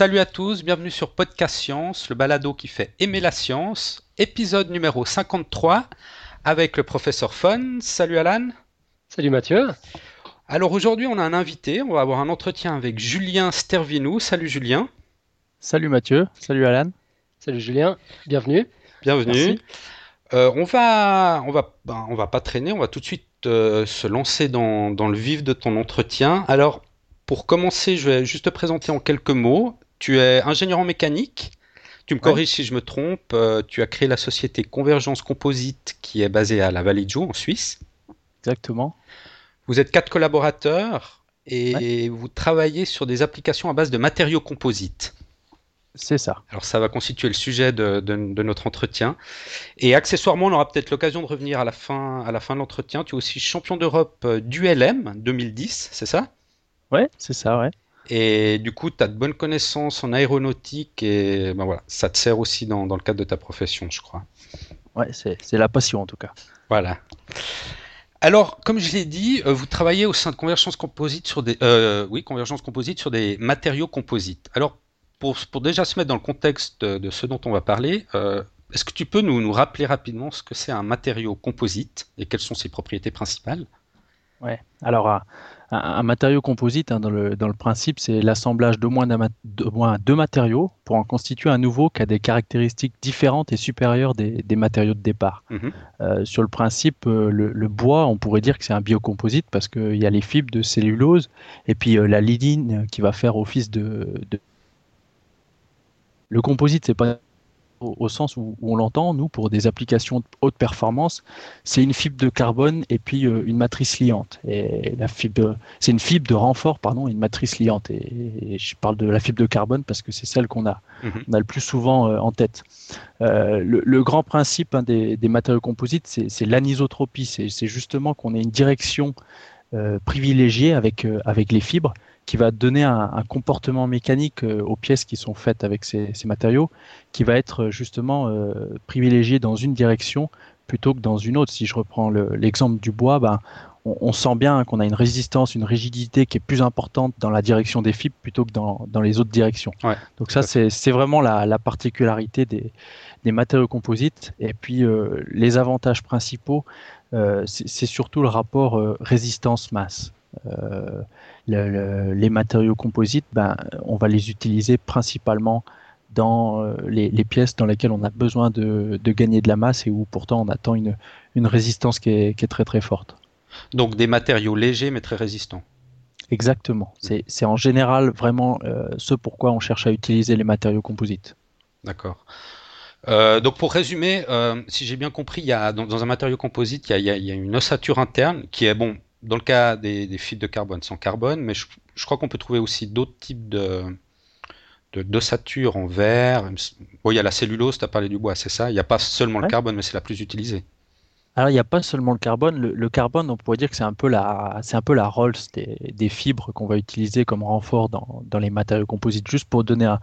Salut à tous, bienvenue sur Podcast Science, le balado qui fait aimer la science, épisode numéro 53 avec le professeur Fun. Salut Alan. Salut Mathieu. Alors aujourd'hui on a un invité, on va avoir un entretien avec Julien Stervinou. Salut Julien. Salut Mathieu, salut Alan. Salut Julien, bienvenue. Bienvenue. Euh, on va, on va, ben, on va pas traîner, on va tout de suite euh, se lancer dans, dans, le vif de ton entretien. Alors, pour commencer, je vais juste te présenter en quelques mots. Tu es ingénieur en mécanique. Tu me corriges si je me trompe. Euh, tu as créé la société Convergence Composite qui est basée à la Vallée de Joux en Suisse. Exactement. Vous êtes quatre collaborateurs et vous travaillez sur des applications à base de matériaux composites. C'est ça. Alors ça va constituer le sujet de, notre entretien. Et accessoirement, on aura peut-être l'occasion de revenir à la fin, à la fin de l'entretien. Tu es aussi champion d'Europe euh, du LM 2010, c'est ça? Ouais, c'est ça, ouais. Et du coup, tu as de bonnes connaissances en aéronautique et ben voilà, ça te sert aussi dans, le cadre de ta profession, je crois. Ouais, c'est la passion en tout cas. Voilà. Alors, comme je l'ai dit, euh, vous travaillez au sein de Convergence Composite sur des, euh, oui, Convergence Composite sur des matériaux composites. Alors, pour, déjà se mettre dans le contexte de, ce dont on va parler, euh, est-ce que tu peux nous, nous, rappeler rapidement ce que c'est un matériau composite et quelles sont ses propriétés principales? Ouais. Alors, un, matériau composite, hein, dans, le, dans, le, principe, c'est l'assemblage d'au moins, moins, deux matériaux pour en constituer un nouveau qui a des caractéristiques différentes et supérieures des, des matériaux de départ. Mhm. Euh, sur le principe, euh, le, bois, on pourrait dire que c'est un biocomposite parce qu'il y a les fibres de cellulose et puis la lignine qui va faire office de, de le composite, c'est pas au, sens où, on l'entend, nous, pour des applications de haute performance, c'est une fibre de carbone et puis euh, une matrice liante. Et la fibre, c'est une fibre de renfort, pardon, une matrice liante. Et, je parle de la fibre de carbone parce que c'est celle qu'on a, mhm. on a le plus souvent euh, en tête. Euh, le, grand principe hein, des, matériaux composites, c'est l'anisotropie. C'est justement qu'on ait une direction privilégiée avec, avec les fibres qui va donner un, comportement mécanique euh, aux pièces qui sont faites avec ces, matériaux, qui va être euh, justement euh, privilégié dans une direction plutôt que dans une autre. Si je reprends l'exemple du bois, ben, on, sent bien qu'on a une résistance, une rigidité qui est plus importante dans la direction des fibres plutôt que dans, les autres directions. Donc ça, c'est vraiment la, particularité des, matériaux composites. Et puis les avantages principaux, c'est surtout le rapport résistance-masse les matériaux composites, ben, on va les utiliser principalement dans euh, les, pièces dans lesquelles on a besoin de, gagner de la masse et où pourtant on attend une, résistance qui est, très très forte. Donc des matériaux légers mais très résistants. Exactement. C'est en général vraiment euh, ce pourquoi on cherche à utiliser les matériaux composites. D'accord. Euh, donc pour résumer, si j'ai bien compris, il y a, dans, un matériau composite, il y, a, il y, a, une ossature interne qui est bon dans le cas des, fibres de carbone sans carbone, mais je, crois qu'on peut trouver aussi d'autres types de d'ossature en verre. Bon, il y a la cellulose, tu as parlé du bois, c'est ça Il n'y a pas seulement le carbone, mais c'est la plus utilisée. Alors, il n'y a pas seulement le carbone. Le, carbone, on pourrait dire que c'est un peu la, c'est un peu la Rolls des, fibres qu'on va utiliser comme renfort dans, les matériaux composites. Juste pour donner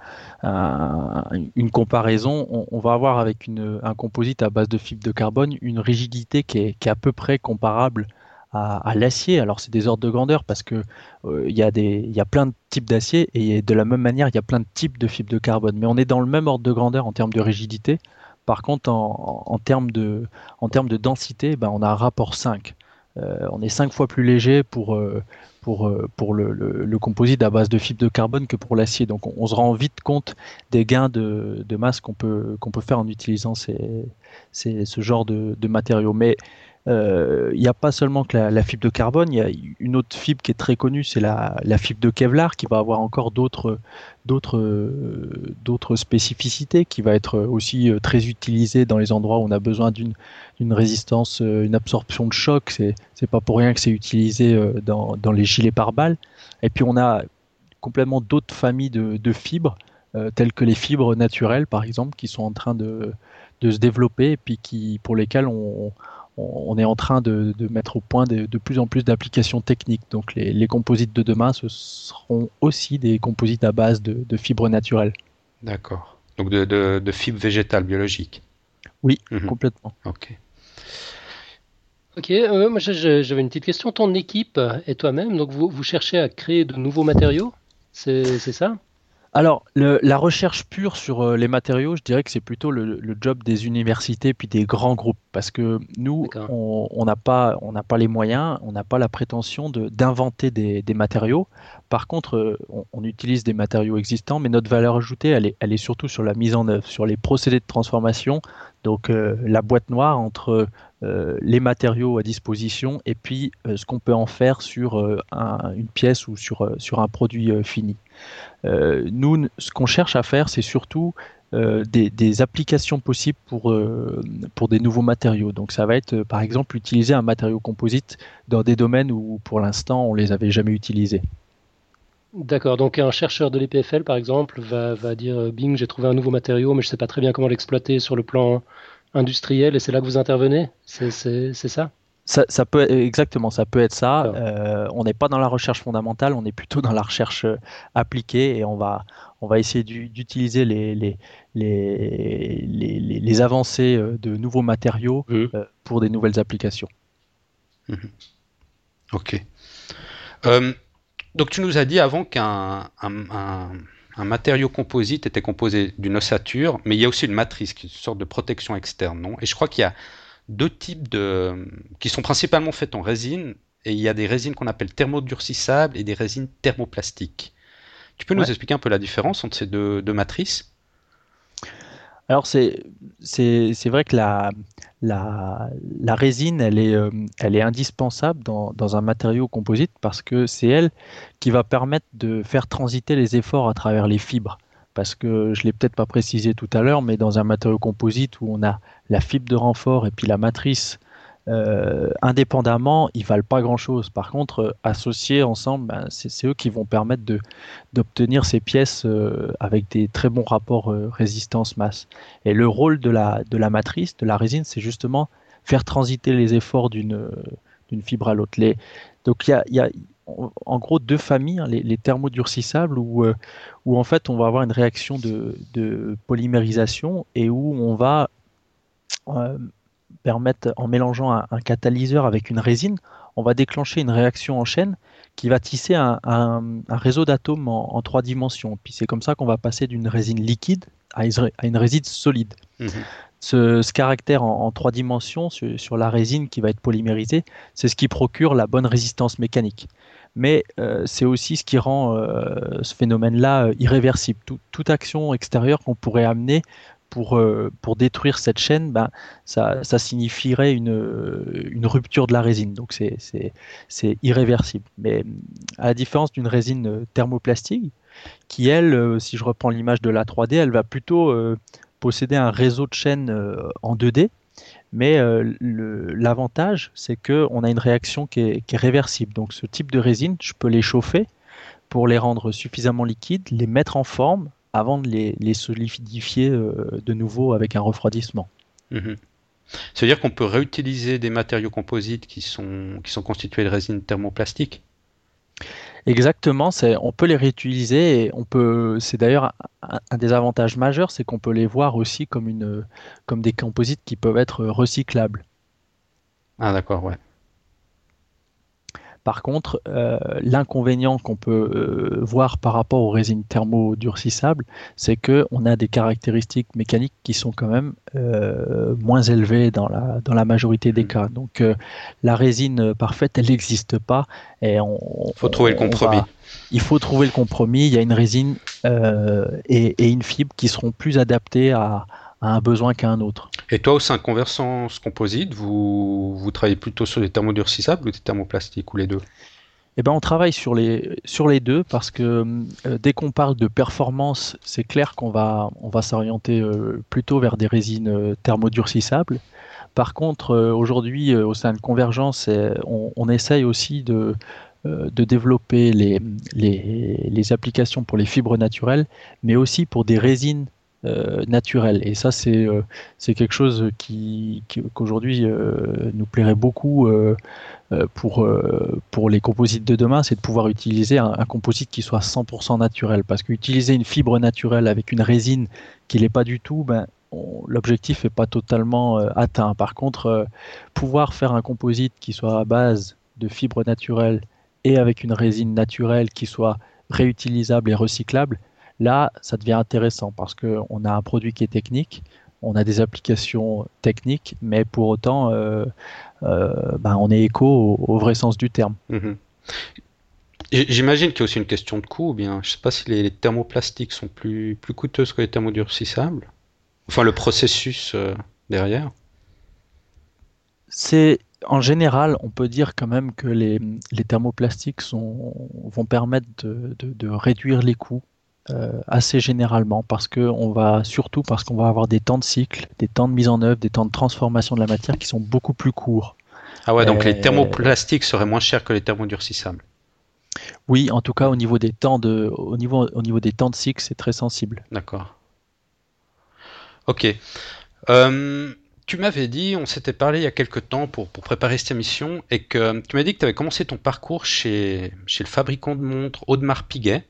une comparaison, on, va avoir avec un composite à base de fibres de carbone une rigidité qui est, qui est à peu près comparable à, l'acier. Alors c'est des ordres de grandeur parce que euh, il y, a y a plein de types d'acier et de la même manière il y a plein de types de fibres de carbone. Mais on est dans le même ordre de grandeur en termes de rigidité. Par contre en, termes, de, en termes de densité, ben, on a un rapport 5. Euh, on est 5 fois plus léger pour, euh, pour, pour le, le, composite à base de fibres de carbone que pour l'acier. Donc on, se rend vite compte des gains de, de masse qu'on peut, qu'on peut faire en utilisant ces, ces, ce genre de, de matériaux. Mais euh, il n'y a pas seulement que la, fibre de carbone, il y a une autre fibre qui est très connue, c'est la, fibre de Kevlar, qui va avoir encore d'autres spécificités, qui va être aussi euh, très utilisée dans les endroits où on a besoin d'une résistance, euh, une absorption de choc. C'est pas pour rien que c'est utilisé dans, les gilets pare-balles. Et puis on a complètement d'autres familles de, fibres, telles que les fibres naturelles, par exemple, qui sont en train de, se développer et puis pour lesquelles on est en train de, mettre au point de, plus en plus d'applications techniques. Donc les, composites de demain, ce seront aussi des composites à base de, fibres naturelles. D'accord. Donc de, fibres végétales biologiques. Oui, mhm. complètement. Ok. Ok, euh, moi j'avais une petite question. Ton équipe et toi-même, donc vous, vous cherchez à créer de nouveaux matériaux, c'est ça? Alors, la recherche pure sur euh, les matériaux, je dirais que c'est plutôt le, job des universités puis des grands groupes, parce que nous, on n'a pas, pas les moyens, on n'a pas la prétention d'inventer des, matériaux. Par contre, euh, on, utilise des matériaux existants, mais notre valeur ajoutée, elle est, elle est surtout sur la mise en œuvre, sur les procédés de transformation, donc euh, la boîte noire entre les matériaux à disposition et puis ce qu'on peut en faire sur une pièce ou sur, un produit fini. Euh, nous, ce qu'on cherche à faire, c'est surtout euh, des, applications possibles pour, euh, pour des nouveaux matériaux. Donc ça va être par exemple utiliser un matériau composite dans des domaines où pour l'instant on les avait jamais utilisés. D'accord, donc un chercheur de l'EPFL par exemple va, va dire Bing j'ai trouvé un nouveau matériau mais je ne sais pas très bien comment l'exploiter sur le plan industriel et c'est là que vous intervenez? C'est ça? Ça, peut exactement, ça peut être ça. Euh, on n'est pas dans la recherche fondamentale, on est plutôt dans la recherche euh, appliquée et on va, on va essayer d'utiliser les, les, les, les, avancées euh, de nouveaux matériaux mmh. pour des nouvelles applications. Mmh. Ok. Donc tu nous as dit avant qu'un un, un, matériau composite était composé d'une ossature, mais il y a aussi une matrice, qui est une sorte de protection externe, non? Et je crois qu'il y a deux types de qui sont principalement faites en résine et il y a des résines qu'on appelle thermodurcissables et des résines thermoplastiques. Tu peux nous expliquer un peu la différence entre ces deux, matrices? Alors c'est vrai que la, résine elle est, euh, elle est indispensable dans, dans, un matériau composite parce que c'est elle qui va permettre de faire transiter les efforts à travers les fibres. Parce que je l'ai peut-être pas précisé tout à l'heure, mais dans un matériau composite où on a la fibre de renfort et puis la matrice, euh, indépendamment, ils valent pas grand-chose. Par contre, euh, associés ensemble, ben, c'est eux qui vont permettre d'obtenir ces pièces euh, avec des très bons rapports résistance-masse. Et le rôle de la, matrice, de la résine, c'est justement faire transiter les efforts d'une fibre à l'autre. Donc il y a, en gros deux familles, hein, les, thermodurcissables, où, en fait on va avoir une réaction de, polymérisation et où on va permettre, en mélangeant un, catalyseur avec une résine, on va déclencher une réaction en chaîne qui va tisser un, réseau d'atomes en, trois dimensions. Puis c'est comme ça qu'on va passer d'une résine liquide à, une résine solide. Mmh ce, caractère en, trois dimensions sur, sur, la résine qui va être polymérisée, c'est ce qui procure la bonne résistance mécanique mais euh, c'est aussi ce qui rend euh, ce phénomène-là euh, irréversible. toute action extérieure qu'on pourrait amener pour, pour détruire cette chaîne, ben, ça, ça signifierait une, une, rupture de la résine. Donc c'est irréversible. Mais à la différence d'une résine thermoplastique, qui elle, si je reprends l'image de la 3D, elle va plutôt posséder un réseau de chaînes en 2D mais euh, l'avantage, c'est qu'on a une réaction qui est, réversible. Donc ce type de résine, je peux les chauffer pour les rendre suffisamment liquides, les mettre en forme avant de les, solidifier euh, de nouveau avec un refroidissement. Mmh. Ça veut dire qu'on peut réutiliser des matériaux composites qui sont, qui sont constitués de résine thermoplastique? Exactement, on peut les réutiliser et on peut. C'est d'ailleurs un, des avantages majeurs, c'est qu'on peut les voir aussi comme une, comme des composites qui peuvent être recyclables. Ah d'accord, ouais. Par contre, euh, l'inconvénient qu'on peut euh, voir par rapport aux résines thermodurcissables, c'est qu'on a des caractéristiques mécaniques qui sont quand même euh, moins élevées dans la, dans la majorité des mm. cas. Donc la résine parfaite, elle n'existe pas. Et on, faut trouver le compromis. il faut trouver le compromis. Il y a une résine et, une fibre qui seront plus adaptées à, un besoin qu'à un autre. Et toi, au sein de Convergence Composite, vous, vous travaillez plutôt sur des thermodurcissables ou des thermoplastiques ou les deux? Eh ben, on travaille sur les, sur les deux parce que euh, dès qu'on parle de performance, c'est clair qu'on va, on va s'orienter euh, plutôt vers des résines euh, thermodurcissables. Par contre, aujourd'hui, au sein de Convergence, on, on, essaye aussi de, de développer les, les, les, applications pour les fibres naturelles, mais aussi pour des résines euh, naturel. Et ça, c'est euh, quelque chose qui qu'aujourd'hui euh, nous plairait beaucoup pour pour les composites de demain, c'est de pouvoir utiliser un, composite qui soit 100% naturel. Parce qu'utiliser une fibre naturelle avec une résine qui l'est pas du tout, ben l'objectif n'est pas totalement atteint. Par contre, pouvoir faire un composite qui soit à base de fibres naturelles et avec une résine naturelle qui soit réutilisable et recyclable, Là, ça devient intéressant parce qu'on a un produit qui est technique, on a des applications techniques, mais pour autant, euh, euh, ben, on est écho au, vrai sens du terme. Mhm. J'imagine qu'il y a aussi une question de coût, bien je ne sais pas si les, thermoplastiques sont plus, plus coûteuses que les thermodurcissables. Enfin, le processus euh, derrière. C'est en général, on peut dire quand même que les, thermoplastiques vont permettre de réduire les coûts assez généralement parce que on va surtout parce qu'on va avoir des temps de cycle, des temps de mise en œuvre, des temps de transformation de la matière qui sont beaucoup plus courts. Ah ouais, donc les euh, thermoplastiques seraient moins chers que les thermodurcissables. Oui, en tout cas au niveau des temps de, au niveau, au niveau des temps de cycle, c'est très sensible. D'accord. Ok. Euh, tu m'avais dit, on s'était parlé il y a quelques temps pour, pour préparer cette émission, et que tu m'as dit que tu avais commencé ton parcours chez, chez le fabricant de montres Audemars Piguet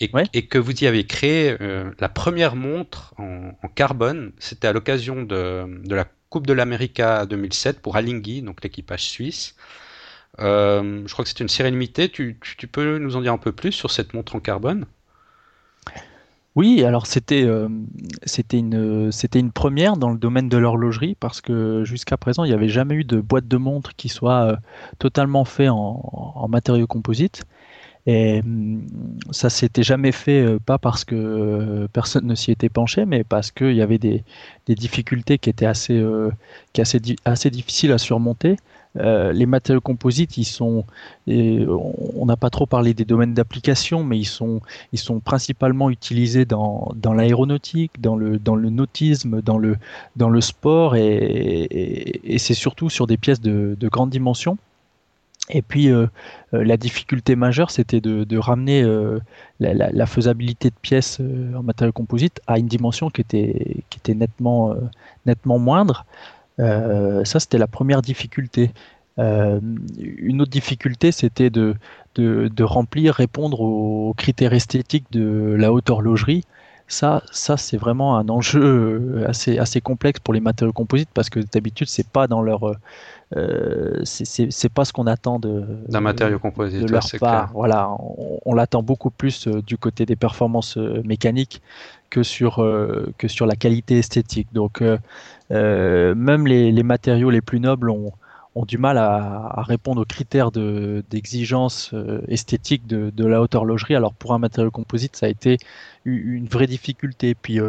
et, que vous y avez créé euh, la première montre en, carbone. C'était à l'occasion de, la Coupe de l'América 2007 pour Alinghi, donc l'équipage suisse. Euh, je crois que c'est une série limitée. Tu, peux nous en dire un peu plus sur cette montre en carbone? Oui, alors c'était euh, c'était une c'était une première dans le domaine de l'horlogerie parce que jusqu'à présent il n'y avait jamais eu de boîte de montre qui soit totalement fait en, en matériaux composites. Et hum, ça s'était jamais fait, euh, pas parce que euh, personne ne s'y était penché, mais parce qu'il y avait des, difficultés qui étaient assez, euh, difficiles à surmonter. les matériaux composites, on n'a pas trop parlé des domaines d'application, mais ils sont, principalement utilisés dans, l'aéronautique, dans le, nautisme, dans le, sport, et, c'est surtout sur des pièces de grande dimension. Et puis euh, euh, la difficulté majeure, c'était de, ramener euh, la, faisabilité de pièces en matériaux composite à une dimension qui était, qui était nettement, nettement moindre. ça, c'était la première difficulté. une autre difficulté, c'était de, de, remplir, répondre aux critères esthétiques de la haute horlogerie. Ça, ça c'est vraiment un enjeu assez, assez complexe pour les matériaux composites parce que d'habitude, c'est pas dans leur euh, c'est pas ce qu'on attend de d'un matériau composite de leur part. Voilà, on, l'attend beaucoup plus euh, du côté des performances euh, mécaniques que sur que sur la qualité esthétique. Donc même les, matériaux les plus nobles ont, ont du mal à, répondre aux critères d'exigence esthétique de, de, la haute horlogerie. Alors pour un matériau composite, ça a été une vraie difficulté. Puis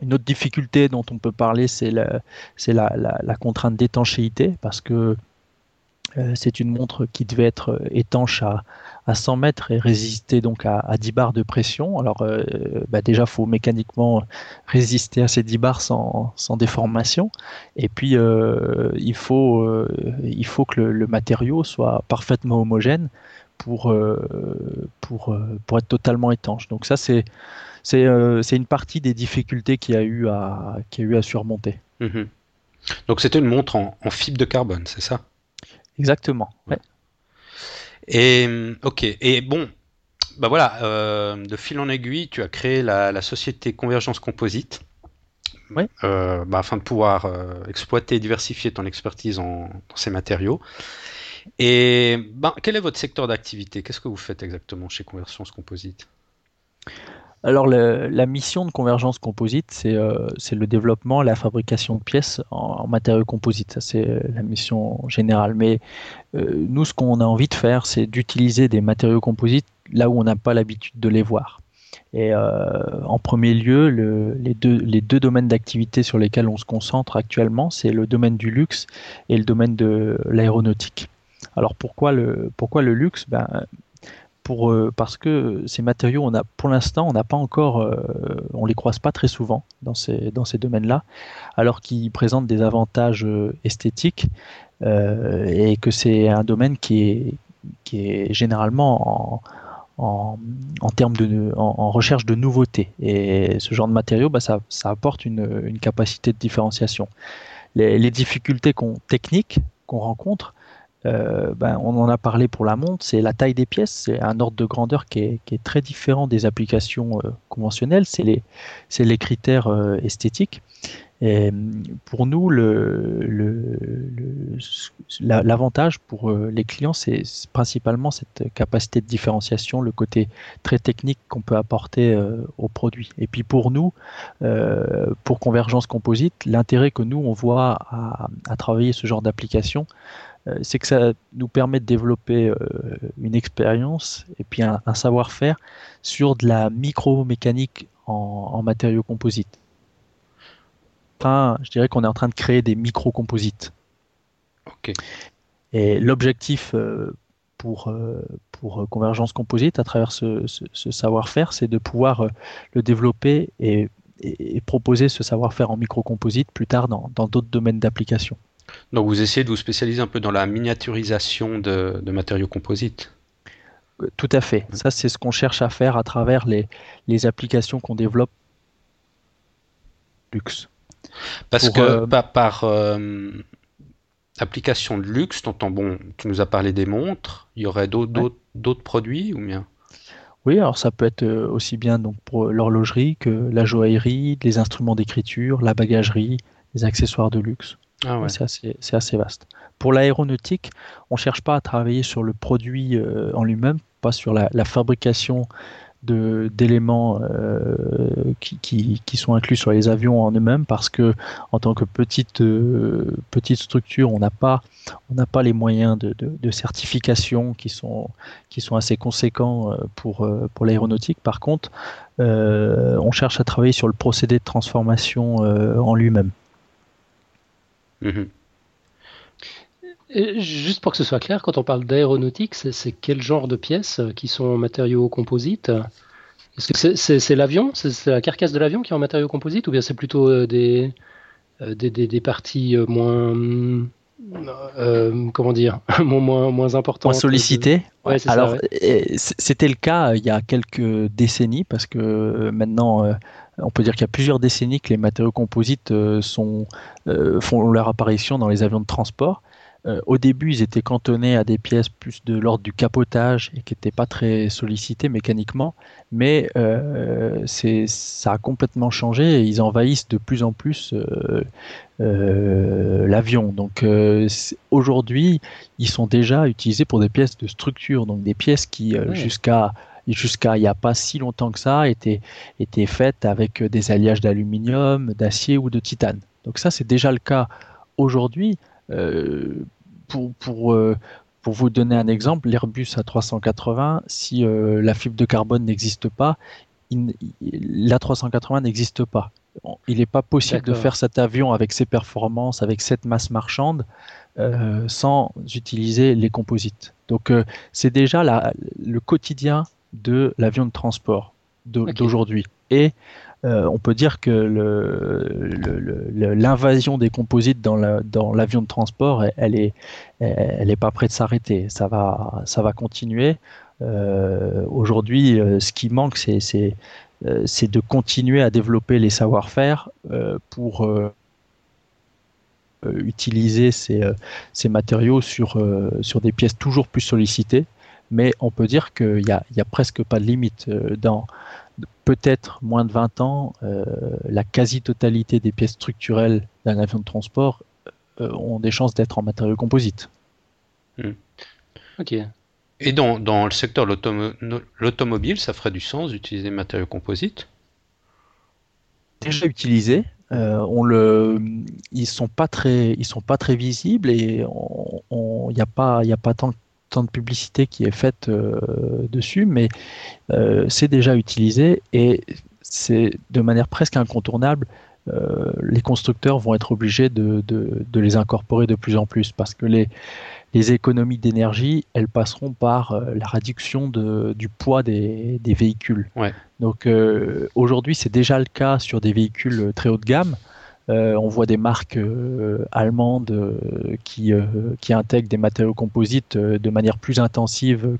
une autre difficulté dont on peut parler, c'est la, la, contrainte d'étanchéité, parce que euh, c'est une montre qui devait être euh, étanche à, 100 mètres et résister donc à, 10 bars de pression. Alors euh, bah déjà, faut mécaniquement résister à ces 10 bars sans, déformation. Et puis, il, faut, il faut que le, matériau soit parfaitement homogène pour, pour, pour être totalement étanche. Donc ça, c'est euh, c'est une partie des difficultés qu'il y a eu à, a eu à surmonter. Mhm. Donc c'était une montre en, fibre de carbone, c'est ça? Exactement. Et ok. Et bon, bah voilà, euh, de fil en aiguille, tu as créé la, société Convergence Composite. Euh, bah, afin de pouvoir exploiter et diversifier ton expertise en, dans ces matériaux. Et ben, quel est votre secteur d'activité? Qu'est-ce que vous faites exactement chez Convergence Composite? Alors la mission de Convergence Composite, c'est euh, le développement la fabrication de pièces en, matériaux composites. Ça, c'est euh, la mission générale. Mais euh, nous, ce qu'on a envie de faire, c'est d'utiliser des matériaux composites là où on n'a pas l'habitude de les voir. Et en premier lieu, les, deux, les deux domaines d'activité sur lesquels on se concentre actuellement, c'est le domaine du luxe et le domaine de l'aéronautique. Alors pourquoi le, pourquoi le luxe? Ben, pour, euh, parce que ces matériaux, on a, pour l'instant, on n'a pas encore, euh, on les croise pas très souvent dans ces, dans ces domaines-là, alors qu'ils présentent des avantages euh, esthétiques et que c'est un domaine qui est, qui est généralement en, en, termes de, en, recherche de nouveautés. Et ce genre de matériaux, bah, ça, ça, apporte une, une, capacité de différenciation. Les, les difficultés techniques qu'on rencontre, ben, on en a parlé pour la montre, c'est la taille des pièces, c'est un ordre de grandeur qui est, très différent des applications conventionnelles, c'est les, critères esthétiques. Et pour nous, l'avantage pour euh, les clients, c'est principalement cette capacité de différenciation, le côté très technique qu'on peut apporter euh, au produit. Et puis pour nous, euh, pour Convergence Composite, l'intérêt que nous, on voit à, travailler ce genre d'application, c'est que ça nous permet de développer une expérience et puis un, savoir-faire sur de la micromécanique en matériaux composites je dirais qu'on est en train de créer des micro-composites. Et l'objectif euh, pour, euh, pour Convergence Composite, à travers ce, savoir-faire, c'est de pouvoir euh, le développer et, proposer ce savoir-faire en micro-composite plus tard dans d'autres domaines d'application. Donc vous essayez de vous spécialiser un peu dans la miniaturisation de, matériaux composites tout à fait. Ça, c'est ce qu'on cherche à faire à travers les, les applications qu'on développe luxe. Parce que euh, par, euh, application de luxe, bon, tu nous as parlé des montres, il y aurait d'autres produits ou bien? Oui, alors ça peut être euh, aussi bien donc pour l'horlogerie que la joaillerie, les instruments d'écriture, la bagagerie, les accessoires de luxe. Ah c'est assez, vaste. Pour l'aéronautique, on ne cherche pas à travailler sur le produit en lui-même, pas sur la, fabrication d'éléments euh, qui, qui, sont inclus sur les avions en eux-mêmes parce que en tant que petite euh, petite structure on n'a pas pas les moyens de, de, certification qui sont qui sont assez conséquents euh, pour pour l'aéronautique. Par contre on cherche à travailler sur le procédé de transformation en lui-même mm-hmm. Juste pour que ce soit clair, quand on parle d'aéronautique, c'est quel genre de pièces qui sont en matériaux composites? Est-ce que c'est l'avion? C'est la carcasse de l'avion qui est en matériaux composites ou bien c'est plutôt euh, des, euh, des, des, parties euh, moins. comment dire moins, moins, importantes? Moins sollicitées Alors, c'était le cas il y a quelques décennies parce que maintenant on peut dire qu'il y a plusieurs décennies que les matériaux composites sont, font leur apparition dans les avions de transport. Euh, au début, ils étaient cantonnés à des pièces plus de l'ordre du capotage et qui n'étaient pas très sollicitées mécaniquement, mais euh, ça a complètement changé et ils envahissent de plus en plus euh, l'avion. Donc aujourd'hui, ils sont déjà utilisés pour des pièces de structure, donc des pièces qui jusqu'à jusqu'à il n'y a pas si longtemps que ça étaient, étaient faites avec des alliages d'aluminium, d'acier ou de titane. Donc ça, c'est déjà le cas aujourd'hui. Euh, pour, pour, euh, pour vous donner un exemple, l'Airbus A380, si euh, la fibre de carbone n'existe pas, l'A380 n'existe pas. Il n'est pas possible de faire cet avion avec ses performances, avec cette masse marchande, sans utiliser les composites. Donc c'est déjà la, le quotidien de l'avion de transport d'aujourd'hui. Et euh, on peut dire que l'invasion des composites dans l'avion de transport, elle est, elle est pas près de s'arrêter. Ça va, ça va continuer. Euh, aujourd'hui, euh, ce qui manque, c'est de continuer à développer les savoir-faire pour utiliser ces, ces, matériaux sur, sur des pièces toujours plus sollicitées. Mais on peut dire qu'il n'y a, a, presque pas de limite dans peut-être moins de 20 ans, euh, la quasi-totalité des pièces structurelles d'un avion de transport euh, ont des chances d'être en matériaux composites. Hmm. Ok. Et dans, dans le secteur de l'automobile, ça ferait du sens d'utiliser des matériaux composites? Déjà utilisés. Euh, on le, ils sont pas très, ils sont pas très visibles et il n'y a pas, il a pas tant de publicité qui est faite euh, dessus, mais euh, c'est déjà utilisé et c'est de manière presque incontournable. Euh, les constructeurs vont être obligés de, de, les incorporer de plus en plus parce que les, les économies d'énergie, elles passeront par la réduction de, du poids des, des véhicules. Ouais. Donc aujourd'hui, c'est déjà le cas sur des véhicules très haut de gamme. Euh, on voit des marques euh, allemandes euh, qui, qui intègrent des matériaux composites de manière plus intensive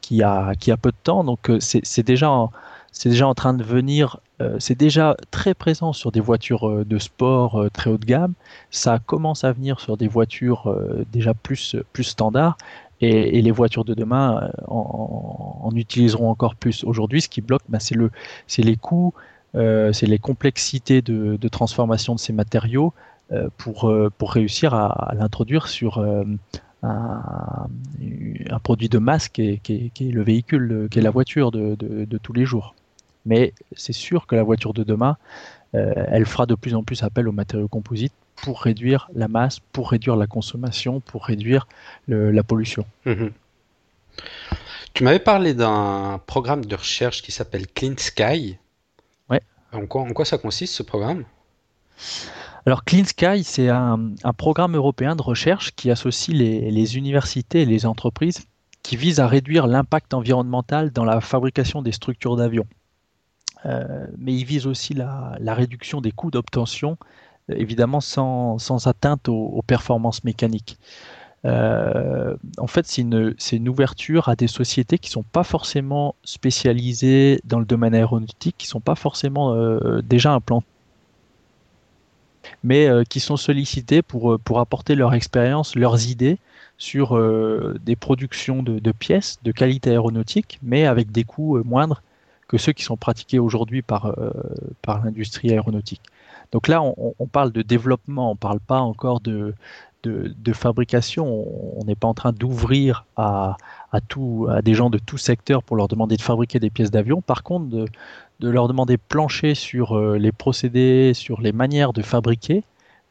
qu'il y, a, a peu de temps. Donc c'est déjà c'est déjà en train de venir, c'est déjà très présent sur des voitures de sport très haut de gamme. Ça commence à venir sur des voitures déjà plus, plus standards. Et, les voitures de demain en, utiliseront encore plus. Aujourd'hui, ce qui bloque, ben, c'est le, les coûts, c'est les complexités de, transformation de ces matériaux pour, pour réussir à, l'introduire sur un, produit de masse qui est, le véhicule, qui est la voiture de, tous les jours. Mais c'est sûr que la voiture de demain, euh, elle fera de plus en plus appel aux matériaux composites pour réduire la masse, pour réduire la consommation, pour réduire la pollution. Mhm. Tu m'avais parlé d'un programme de recherche qui s'appelle Clean Sky. En quoi, ça consiste ce programme? Alors Clean Sky, c'est un, programme européen de recherche qui associe les, universités et les entreprises qui vise à réduire l'impact environnemental dans la fabrication des structures d'avions. Euh, mais il vise aussi la, réduction des coûts d'obtention, évidemment sans, atteinte aux, performances mécaniques. Euh, en fait, c'est une, ouverture à des sociétés qui ne sont pas forcément spécialisées dans le domaine aéronautique, qui ne sont pas forcément euh, déjà implantées mais euh, qui sont sollicités pour, euh, pour apporter leur expérience, leurs idées sur des productions de, pièces de qualité aéronautique, mais avec des coûts moindres que ceux qui sont pratiqués aujourd'hui par, par l'industrie aéronautique. Donc là, on, parle de développement, on ne parle pas encore de, de, fabrication. On n'est pas en train d'ouvrir à, à, des gens de tout secteur pour leur demander de fabriquer des pièces d'avion. Par contre, de, de leur demander plancher sur euh, les procédés, sur les manières de fabriquer,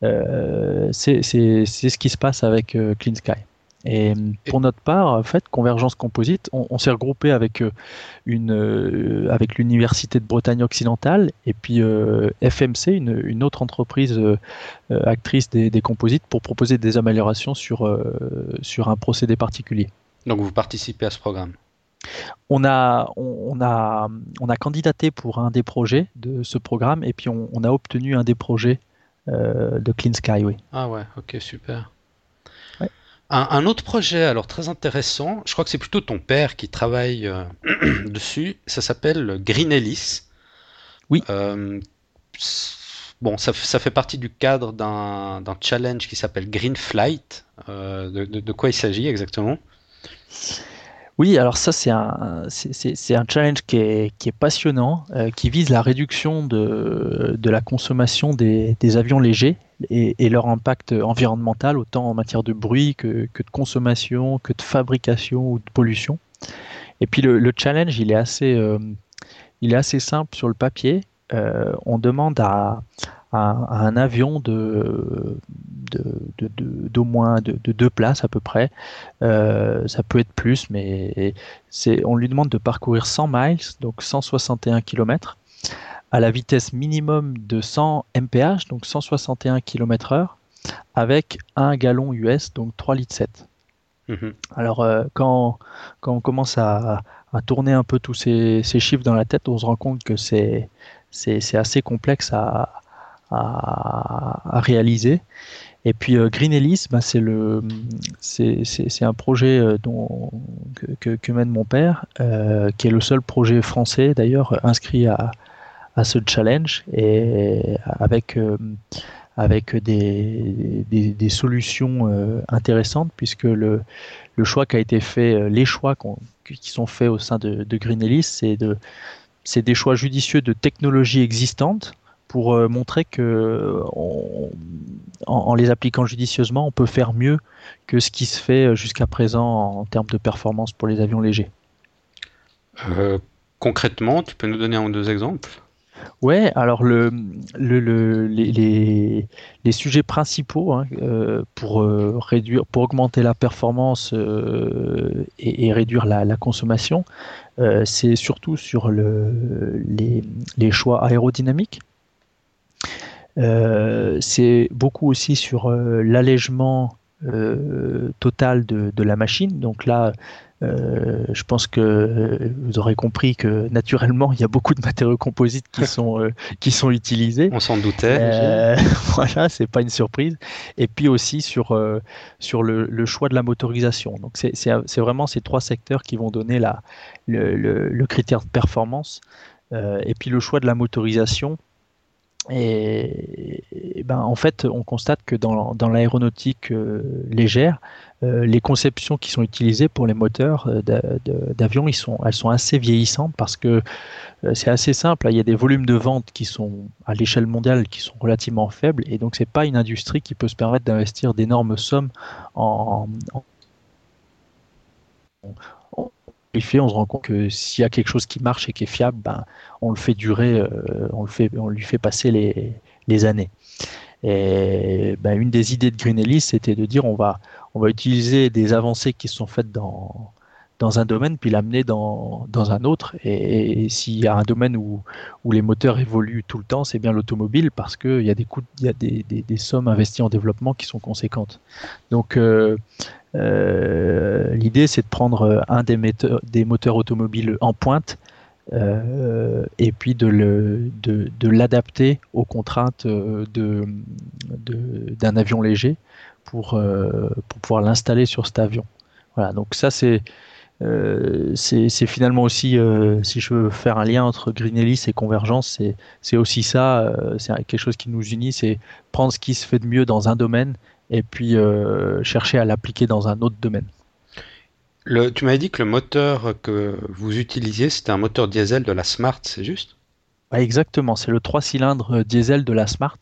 euh, c'est ce qui se passe avec euh, Clean Sky. Et pour notre part, en fait, Convergence Composite, on, s'est regroupé avec une, avec l'université de Bretagne occidentale et puis FMC, une, autre entreprise actrice des, des, composites, pour proposer des améliorations sur sur un procédé particulier. Donc vous participez à ce programme? On a, on, a, on a candidaté pour un des projets de ce programme et puis on, a obtenu un des projets euh, de Clean Sky. Oui. Ah ouais, ok, super. Un, autre projet, alors très intéressant, je crois que c'est plutôt ton père qui travaille euh, dessus, ça s'appelle Green Ellis. Oui. Euh, bon, ça, ça, fait partie du cadre d'un challenge qui s'appelle Green Flight. De, de, quoi il s'agit exactement? Oui, alors ça c'est un, c'est, un challenge qui est, qui est passionnant, euh, qui vise la réduction de, de la consommation des, avions légers et, leur impact environnemental, autant en matière de bruit que, de consommation, que de fabrication ou de pollution. Et puis le, le challenge, il est assez, euh, il est assez simple sur le papier. Euh, on demande à, à, un avion de d'au moins de, deux places à peu près. Euh, ça peut être plus, mais c'est on lui demande de parcourir 100 miles, donc 161 km, à la vitesse minimum de 100 mph, donc 161 km/h, avec un gallon US, donc 3 litres 7. Mhm. Alors euh, quand, quand on commence à, à tourner un peu tous ces, ces, chiffres dans la tête, on se rend compte que c'est c'est assez complexe à, à, réaliser. Et puis euh, Green Ellis, bah, c'est le, c'est un projet euh, dont, que, que, mène mon père, euh, qui est le seul projet français d'ailleurs inscrit à, à, ce challenge et avec avec des, des, des solutions intéressantes puisque le, le choix qui a été fait, les choix qui sont faits au sein de, de Green Ellis, c'est de c'est des choix judicieux de technologies existantes pour euh, montrer que en, les appliquant judicieusement, on peut faire mieux que ce qui se fait euh, jusqu'à présent en termes de performance pour les avions légers. Euh, concrètement, tu peux nous donner un ou deux exemples? Ouais, alors le, le, les, les, sujets principaux hein, pour réduire, pour augmenter la performance et, réduire la, la consommation, c'est surtout sur le, les, les choix aérodynamiques. Euh, c'est beaucoup aussi sur euh, l'allègement euh, total de, de, la machine. Donc là, euh, je pense que vous aurez compris que naturellement, il y a beaucoup de matériaux composites qui sont qui sont utilisés. On s'en doutait. Euh, voilà, c'est pas une surprise. Et puis aussi sur sur le, le, choix de la motorisation. Donc c'est vraiment ces trois secteurs qui vont donner la le, le, le critère de performance et puis le choix de la motorisation. Et, ben, en fait, on constate que dans, dans l'aéronautique légère, les conceptions qui sont utilisées pour les moteurs d'avion, elles sont assez vieillissantes parce que c'est assez simple. Il y a des volumes de vente qui sont à l'échelle mondiale qui sont relativement faibles et donc c'est pas une industrie qui peut se permettre d'investir d'énormes sommes en, on se rend compte que s'il y a quelque chose qui marche et qui est fiable, ben, on le fait durer, euh, on, le fait, on lui fait passer les, années. Et ben, une des idées de Green c'était de dire on va, on va utiliser des avancées qui sont faites dans, dans un domaine, puis l'amener dans, dans un autre. Et, s'il y a un domaine où, où les moteurs évoluent tout le temps, c'est bien l'automobile, parce qu'il y a, des, coûts, y a des, des, sommes investies en développement qui sont conséquentes. Donc, euh, l'idée, c'est de prendre euh, un des, moteurs automobiles en pointe euh, et puis de, l'adapter aux contraintes d'un avion léger pour, pouvoir l'installer sur cet avion. Voilà, donc ça c'est euh, finalement aussi, euh, si je veux faire un lien entre Green Ellis et Convergence, c'est, aussi ça, euh, c'est quelque chose qui nous unit, c'est prendre ce qui se fait de mieux dans un domaine et puis euh, chercher à l'appliquer dans un autre domaine. Le, tu m'avais dit que le moteur que vous utilisiez, c'était un moteur diesel de la Smart, c'est juste? Exactement, c'est le 3 cylindres diesel de la Smart.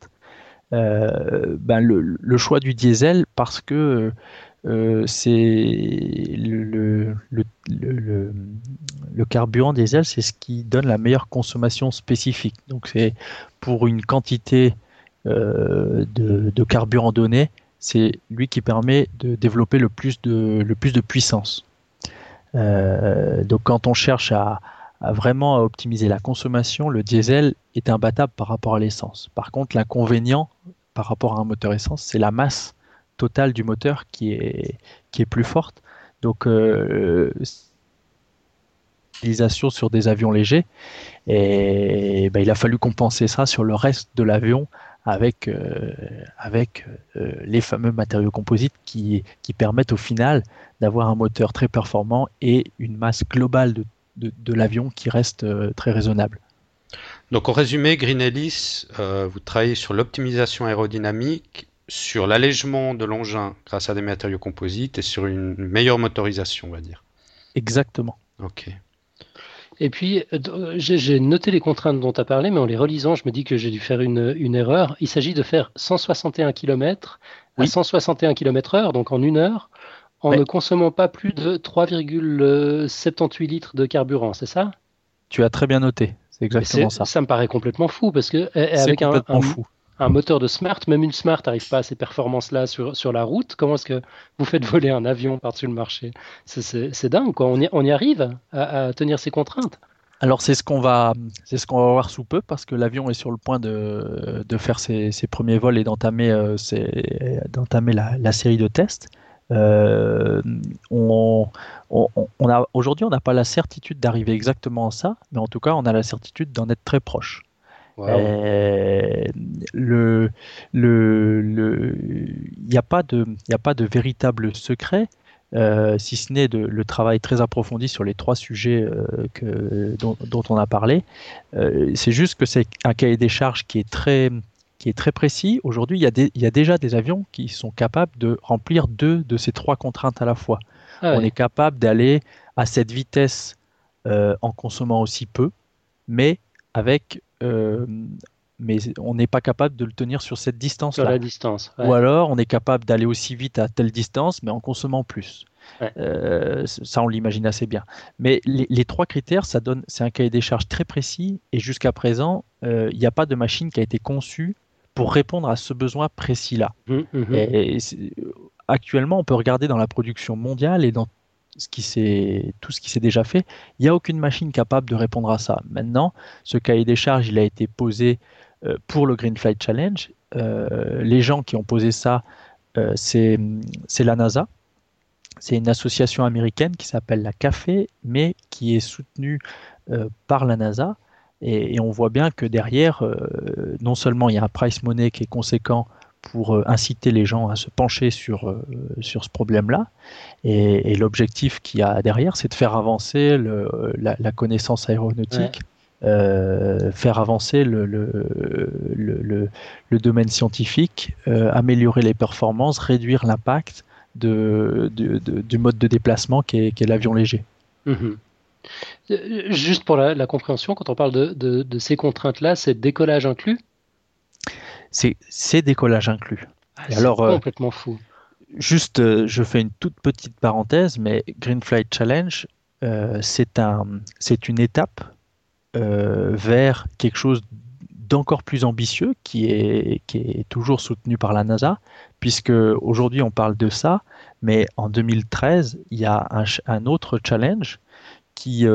Euh, ben le, le, choix du diesel parce que euh, c'est le, le, le, le, carburant diesel, c'est ce qui donne la meilleure consommation spécifique. Donc c'est pour une quantité euh, de, de, carburant donné, c'est lui qui permet de développer le plus de, puissance. Euh, donc quand on cherche à, vraiment optimiser la consommation, le diesel est imbattable par rapport à l'essence. Par contre, l'inconvénient par rapport à un moteur essence, c'est la masse totale du moteur qui est, qui est plus forte. Donc, euh, utilisation sur des avions légers. Et ben, il a fallu compenser ça sur le reste de l'avion avec, euh, avec euh, les fameux matériaux composites qui, qui permettent au final d'avoir un moteur très performant et une masse globale de, de, l'avion qui reste euh, très raisonnable. Donc en résumé, Green Ellis, vous travaillez sur l'optimisation aérodynamique, sur l'allègement de l'engin grâce à des matériaux composites et sur une meilleure motorisation, on va dire. Exactement. Ok. Et puis, euh, j'ai noté les contraintes dont tu as parlé, mais en les relisant, je me dis que j'ai dû faire une, une erreur. Il s'agit de faire 161 km à 161 km/h, donc en une heure, en ne consommant pas plus de 3,78 litres de carburant, c'est ça? Tu as très bien noté, c'est exactement ça. Ça me paraît complètement fou, parce que avec un, un, fou un moteur de Smart, même une Smart n'arrive pas à ces performances-là sur, sur la route. Comment est-ce que vous faites voler un avion par-dessus le marché? C'est dingue, quoi. On y, arrive à, tenir ces contraintes. Alors c'est ce qu'on va, ce va voir sous peu parce que l'avion est sur le point de, de faire ses, ses, premiers vols et d'entamer, euh, la, la, série de tests. Euh, on, on, aujourd'hui, on n'a pas la certitude d'arriver exactement à ça, mais en tout cas, on a la certitude d'en être très proche. Euh, le, le, le, il n'y a pas de, il a pas de véritable secret. Euh, si ce n'est le travail très approfondi sur les trois sujets euh, que, dont, dont, on a parlé. Euh, c'est juste que c'est un cahier des charges qui est très, qui est très précis. Aujourd'hui, il, il, y a déjà des avions qui sont capables de remplir deux de ces trois contraintes à la fois. Ah on est capable d'aller à cette vitesse euh, en consommant aussi peu, mais avec euh, mais on n'est pas capable de le tenir sur cette distance-là. Sur la distance. Ou alors, on est capable d'aller aussi vite à telle distance, mais en consommant plus. Euh, ça, on l'imagine assez bien. Mais les, trois critères, ça donne, c'est un cahier des charges très précis. Et jusqu'à présent, euh, il n'y a pas de machine qui a été conçue pour répondre à ce besoin précis-là. Mmh, mmh. actuellement, on peut regarder dans la production mondiale et dans ce qui tout ce qui s'est déjà fait, il n'y a aucune machine capable de répondre à ça. Maintenant, ce cahier des charges, il a été posé euh, pour le Green Flight Challenge. Euh, les gens qui ont posé ça, euh, c'est la NASA. C'est une association américaine qui s'appelle la CAFE, mais qui est soutenue par la NASA. Et, et, on voit bien que derrière, non seulement il y a un price money qui est conséquent pour euh, inciter les gens à se pencher sur, euh, sur ce problème-là. Et, l'objectif qu'il y a derrière, c'est de faire avancer le, la, connaissance aéronautique faire avancer le, le, le, le domaine scientifique, améliorer les performances, réduire l'impact de, du mode de déplacement qui est, l'avion léger. Mhm. Juste pour la, compréhension, quand on parle de, de ces contraintes-là, c'est décollage inclus? C'est décollage inclus. Ah, alors, euh, complètement fou. Juste, euh, je fais une toute petite parenthèse, mais Green Flight Challenge, euh, c'est un, une étape vers quelque chose d'encore plus ambitieux qui est, qui est toujours soutenu par la NASA, puisque aujourd'hui on parle de ça, mais en 2013, il y a un, un autre challenge qui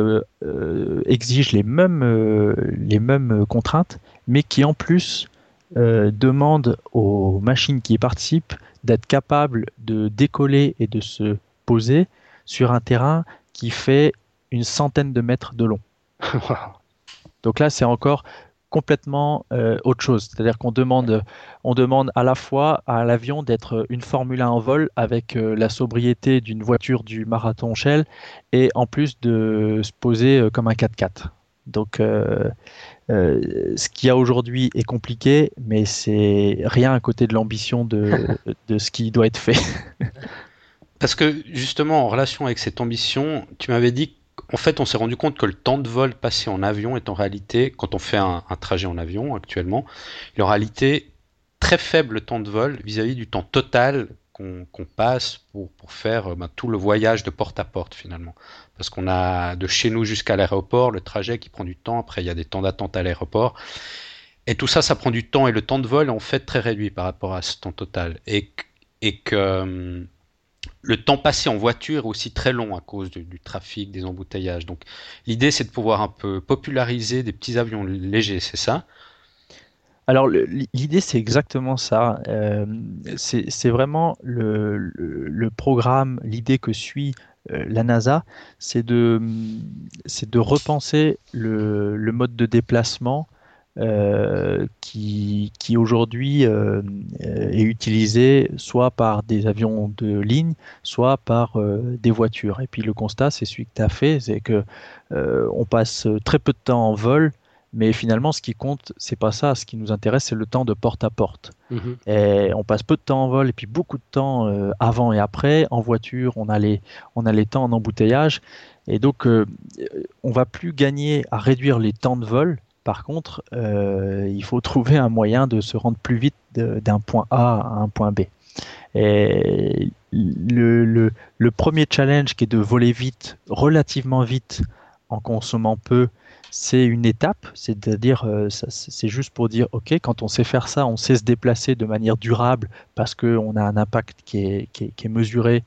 exige les mêmes, les mêmes contraintes, mais qui en plus euh, demande aux machines qui y participent d'être capables de décoller et de se poser sur un terrain qui fait une centaine de mètres de long. Donc là, c'est encore complètement euh, autre chose. C'est-à-dire qu'on demande, on demande à la fois à l'avion d'être une Formule 1 en vol avec euh, la sobriété d'une voiture du marathon Shell et en plus de se poser comme un 4x4. Donc euh, ce qu'il y a aujourd'hui est compliqué, mais c'est rien à côté de l'ambition de, de, ce qui doit être fait. Parce que justement, en relation avec cette ambition, tu m'avais dit qu'en fait, on s'est rendu compte que le temps de vol passé en avion est en réalité, quand on fait un, trajet en avion actuellement, il est en réalité très faible temps de vol vis-à-vis du temps total qu'on passe pour, pour faire euh, ben, tout le voyage de porte à porte finalement parce qu'on a de chez nous jusqu'à l'aéroport le trajet qui prend du temps. Après, il y a des temps d'attente à l'aéroport. Et tout ça, ça prend du temps et le temps de vol est en fait très réduit par rapport à ce temps total. Et, et que hum, le temps passé en voiture est aussi très long à cause du, trafic, des embouteillages. Donc l'idée, c'est de pouvoir un peu populariser des petits avions légers, c'est ça alors l'idée c'est exactement ça. Euh, c'est vraiment le, programme, l'idée que suit euh, la NASA, c'est de, repenser le, mode de déplacement euh, qui, aujourd'hui est utilisé soit par des avions de ligne, soit par des voitures. Et puis le constat, c'est celui que tu as fait, c'est que on passe très peu de temps en vol mais finalement, ce qui compte, c'est pas ça. Ce qui nous intéresse, c'est le temps de porte à porte. Mhm. Et on passe peu de temps en vol et puis beaucoup de temps euh, avant et après. En voiture, on a les, on a les temps en embouteillage. Et donc, euh, on va plus gagner à réduire les temps de vol. Par contre, euh, il faut trouver un moyen de se rendre plus vite d'un point A à un point B. Et le, le, le premier challenge qui est de voler vite, relativement vite, en consommant peu, c'est une étape, c'est-à-dire euh, c'est juste pour dire ok quand on sait faire ça, on sait se déplacer de manière durable parce qu'on a un impact qui est, mesuré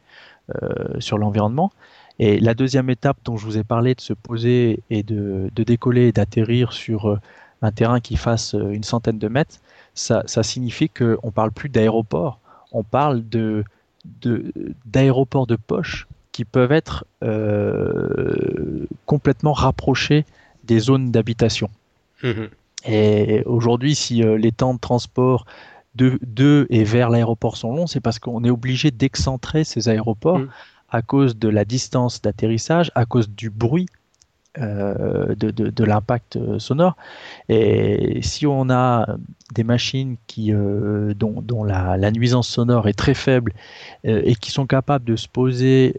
euh, sur l'environnement. Et la deuxième étape dont je vous ai parlé de se poser et de, décoller et d'atterrir sur euh, un terrain qui fasse une centaine de mètres, ça, signifie qu'on ne parle plus d'aéroport, on parle d'aéroports de, poche qui peuvent être complètement rapprochés des zones d'habitation. Mhm. Et aujourd'hui, si euh, les temps de transport de, et vers l'aéroport sont longs, c'est parce qu'on est obligé d'excentrer ces aéroports mhm. à cause de la distance d'atterrissage, à cause du bruit euh, de, l'impact euh, sonore. Et si on a des machines qui, dont, la, nuisance sonore est très faible et qui sont capables de se poser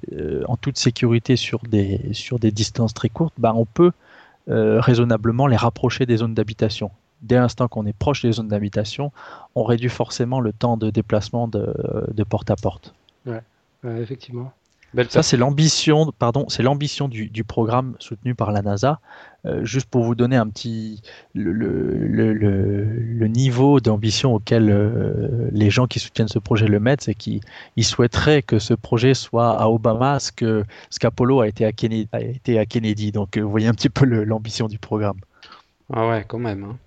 en toute sécurité sur des, sur des distances très courtes, bah on peut euh, raisonnablement les rapprocher des zones d'habitation. Dès l'instant qu'on est proche des zones d'habitation, on réduit forcément le temps de déplacement de, porte à porte. Ouais, effectivement. Ça, c'est l'ambition, pardon, c'est l'ambition du, programme soutenu par la NASA. Euh, juste pour vous donner un petit le, le, le, niveau d'ambition auquel euh, les gens qui soutiennent ce projet le mettent, c'est qu'ils souhaiteraient que ce projet soit à Obama ce que ce qu'Apollo a été à Kennedy, a été à Kennedy. Donc, euh, vous voyez un petit peu l'ambition du programme. Ah ouais, quand même. Hein.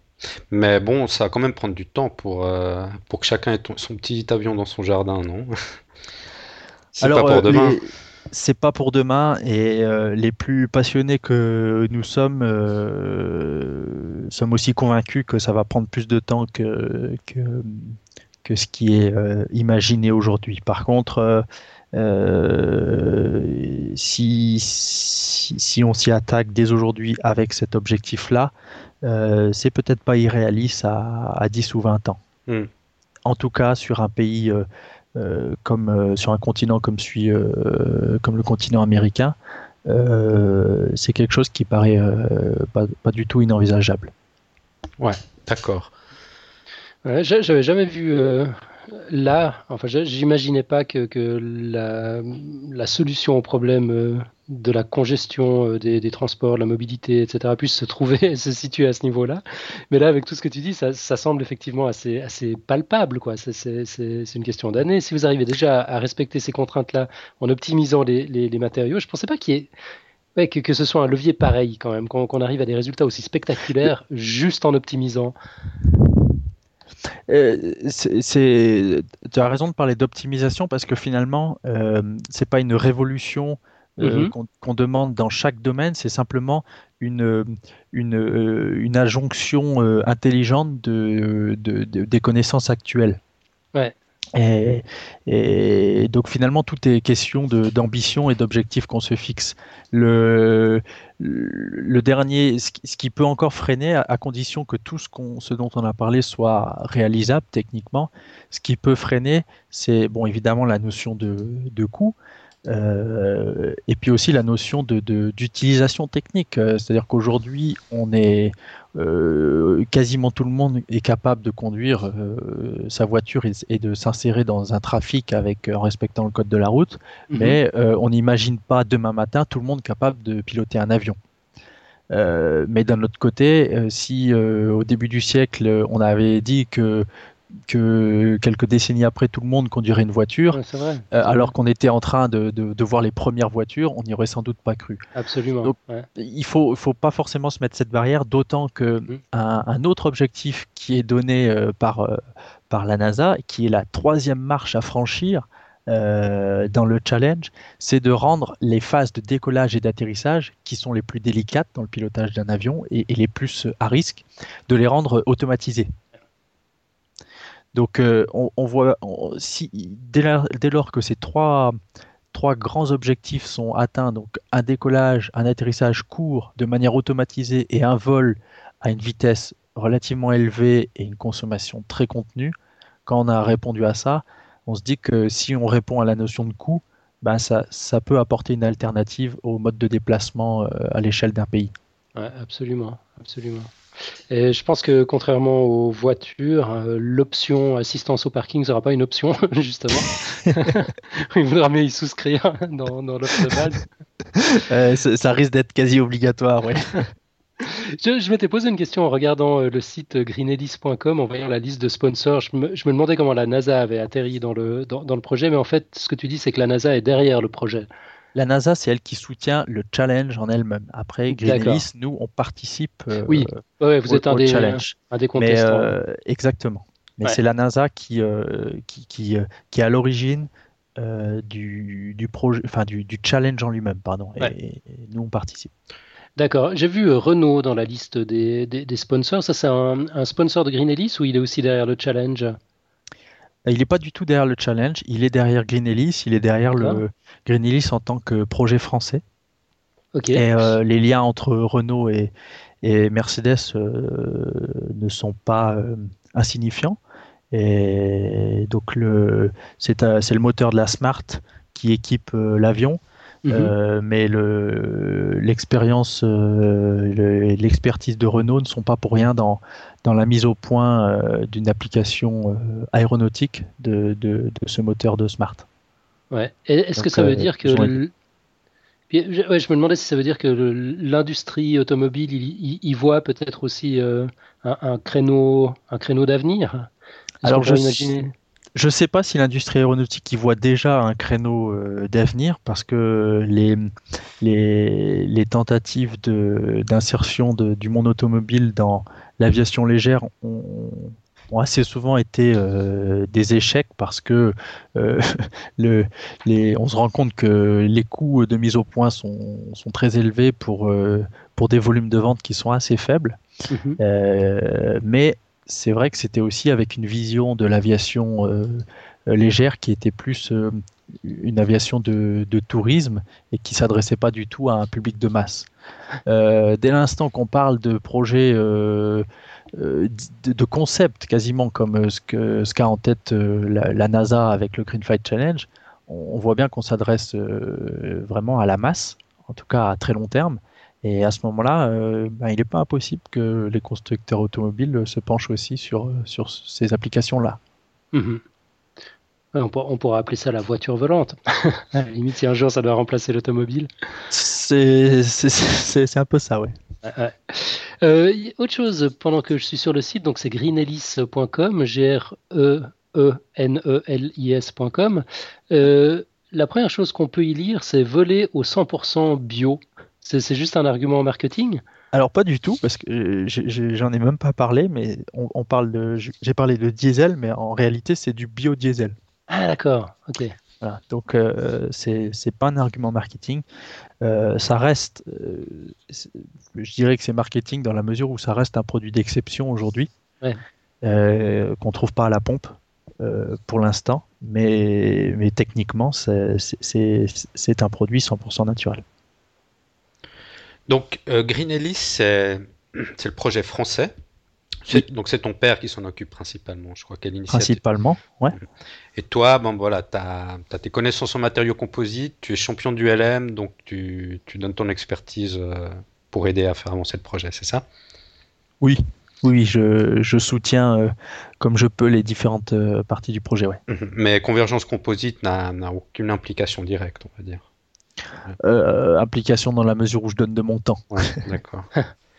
Mais bon, ça va quand même prendre du temps pour pour que chacun ait son petit avion dans son jardin, non? C'est pas pour euh, demain. C'est pas pour demain et euh, les plus passionnés que nous sommes euh, sommes aussi convaincus que ça va prendre plus de temps que, que, que ce qui est imaginé aujourd'hui. Par contre, si, si, on s'y attaque dès aujourd'hui avec cet objectif-là, c'est peut-être pas irréaliste à, à, 10 ou 20 ans. Hmm. En tout cas, sur un pays comme sur un continent comme, comme le continent américain, c'est quelque chose qui paraît pas, du tout inenvisageable. Ouais, d'accord. J'avais jamais vu euh, là, enfin, j'imaginais pas que, la, solution au problème euh, de la congestion euh, des, des, transports, de la mobilité, etc., puisse se trouver, se situer à ce niveau-là. Mais là, avec tout ce que tu dis, ça, ça semble effectivement assez, assez palpable. Quoi. C'est, une question d'années. Si vous arrivez déjà à respecter ces contraintes-là en optimisant les, les, les matériaux, je pensais pas qu'il y ait Ouais, que, que, ce soit un levier pareil quand même, qu'on arrive à des résultats aussi spectaculaires juste en optimisant. Euh, c'est, tu as raison de parler d'optimisation parce que finalement, euh, c'est pas une révolution euh, mm-hmm. qu'on, demande dans chaque domaine, c'est simplement une, une, euh, une injonction intelligente de, de, des connaissances actuelles. Ouais. Et, donc finalement, tout est question d'ambition et d'objectifs qu'on se fixe. Le, le dernier, ce qui peut encore freiner, à, condition que tout ce, ce, dont on a parlé soit réalisable techniquement, ce qui peut freiner, c'est bon évidemment la notion de, de coût, euh, et puis aussi la notion d'utilisation de, technique. Euh, c'est-à-dire qu'aujourd'hui, on est euh, quasiment tout le monde est capable de conduire sa voiture et, de s'insérer dans un trafic avec en respectant le code de la route, mhm. mais on n'imagine pas demain matin tout le monde capable de piloter un avion. mais d'un autre côté, si au début du siècle on avait dit que que quelques décennies après, tout le monde conduirait une voiture, euh, alors qu'on était en train de, de, voir les premières voitures, on n'y aurait sans doute pas cru. Absolument. Donc, il faut, faut pas forcément se mettre cette barrière, d'autant que un, autre objectif qui est donné euh, par, euh, par la NASA, qui est la troisième marche à franchir, dans le challenge, c'est de rendre les phases de décollage et d'atterrissage, qui sont les plus délicates dans le pilotage d'un avion et, et, les plus à risque, de les rendre automatisées. Donc euh, on, voit, si, dès, lors, que ces trois, grands objectifs sont atteints, donc un décollage, un atterrissage court de manière automatisée et un vol à une vitesse relativement élevée et une consommation très contenue, quand on a répondu à ça, on se dit que si on répond à la notion de coût, ben ça, peut apporter une alternative au mode de déplacement euh, à l'échelle d'un pays. Absolument, absolument. Et je pense que contrairement aux voitures, euh, l'option assistance au parking ne sera pas une option, justement. Il voudra mieux y souscrire dans, dans l'offre de base. Euh, ça, risque d'être quasi obligatoire, oui. Je, m'étais posé une question en regardant euh, le site greenellis.com, en voyant la liste de sponsors. Je me, je me, demandais comment la NASA avait atterri dans le, dans, dans le projet, mais en fait, ce que tu dis, c'est que la NASA est derrière le projet. La NASA, c'est elle qui soutient le challenge en elle-même. Après, Greenpeace, nous, on participe euh, oui. vous êtes un des, challenge. Un des contestants. Euh, exactement. Mais c'est la NASA qui, euh, qui, qui, qui, est à l'origine du, du, projet, enfin, du, du challenge en lui-même. Pardon. Et, nous, on participe. D'accord. J'ai vu Renault dans la liste des, des, sponsors. Ça, c'est un, un, sponsor de Green ou il est aussi derrière le challenge? Il n'est pas du tout derrière le challenge, il est derrière Green Ellis, il est derrière le Green Ellis en tant que projet français. Et euh, les liens entre Renault et, Mercedes euh, ne sont pas euh, insignifiants. Et donc c'est le moteur de la Smart qui équipe l'avion. Mhm. mais l'expérience, et l'expertise de Renault ne sont pas pour rien dans, dans la mise au point euh, d'une application euh, aéronautique de, de, ce moteur de Smart. Ouais. Est-ce que ça veut euh, dire que je me demandais si ça veut dire que l'industrie automobile, il, voit peut-être aussi un, créneau, un créneau d'avenir. Alors je, je ne sais pas si l'industrie aéronautique y voit déjà un créneau d'avenir parce que les, les, les tentatives d'insertion du monde automobile dans l'aviation légère ont, assez souvent été euh, des échecs parce que euh, le, les, on se rend compte que les coûts de mise au point sont, sont très élevés pour, euh, pour des volumes de vente qui sont assez faibles. Mhm. mais c'est vrai que c'était aussi avec une vision de l'aviation légère qui était plus une aviation de, tourisme et qui s'adressait pas du tout à un public de masse. dès l'instant qu'on parle de projets de, concepts quasiment comme ce qu'a en tête la, NASA avec le Green Flight Challenge, on, voit bien qu'on s'adresse vraiment à la masse, en tout cas à très long terme. Et à ce moment-là, euh, ben, il n'est pas impossible que les constructeurs automobiles se penchent aussi sur, sur ces applications-là. Mhm. on, pourra appeler ça la voiture volante. à la limite, si un jour ça doit remplacer l'automobile. C'est un peu ça, oui. Euh, autre chose, pendant que je suis sur le site, donc c'est greenelis.com, G-R-E-E-N-E-L-I-S.com. Euh, la première chose qu'on peut y lire, c'est voler au 100% bio. C'est juste un argument marketing? Alors pas du tout, parce que euh, j'en ai même pas parlé, mais on, parle de, j'ai parlé de diesel, mais en réalité c'est du biodiesel. Ah d'accord, ok. donc euh, c'est pas un argument marketing. Euh, ça reste, euh, je dirais que c'est marketing dans la mesure où ça reste un produit d'exception aujourd'hui, ouais. qu'on trouve pas à la pompe pour l'instant, mais, mais techniquement c'est un produit 100% naturel. Donc, euh, Green Ellis, c'est le projet français. Donc, c'est ton père qui s'en occupe principalement, je crois, quelle initiative? Principalement, ouais. Mhm. Et toi, bon, voilà, tu as, tes connaissances en matériaux composites, tu es champion du LM, donc tu, donnes ton expertise euh, pour aider à faire avancer le projet, c'est ça? Oui, oui, je, soutiens euh, comme je peux les différentes parties du projet, ouais. Mhm. Mais Convergence Composite n'a aucune implication directe, on va dire. Euh, application dans la mesure où je donne de mon temps. d'accord.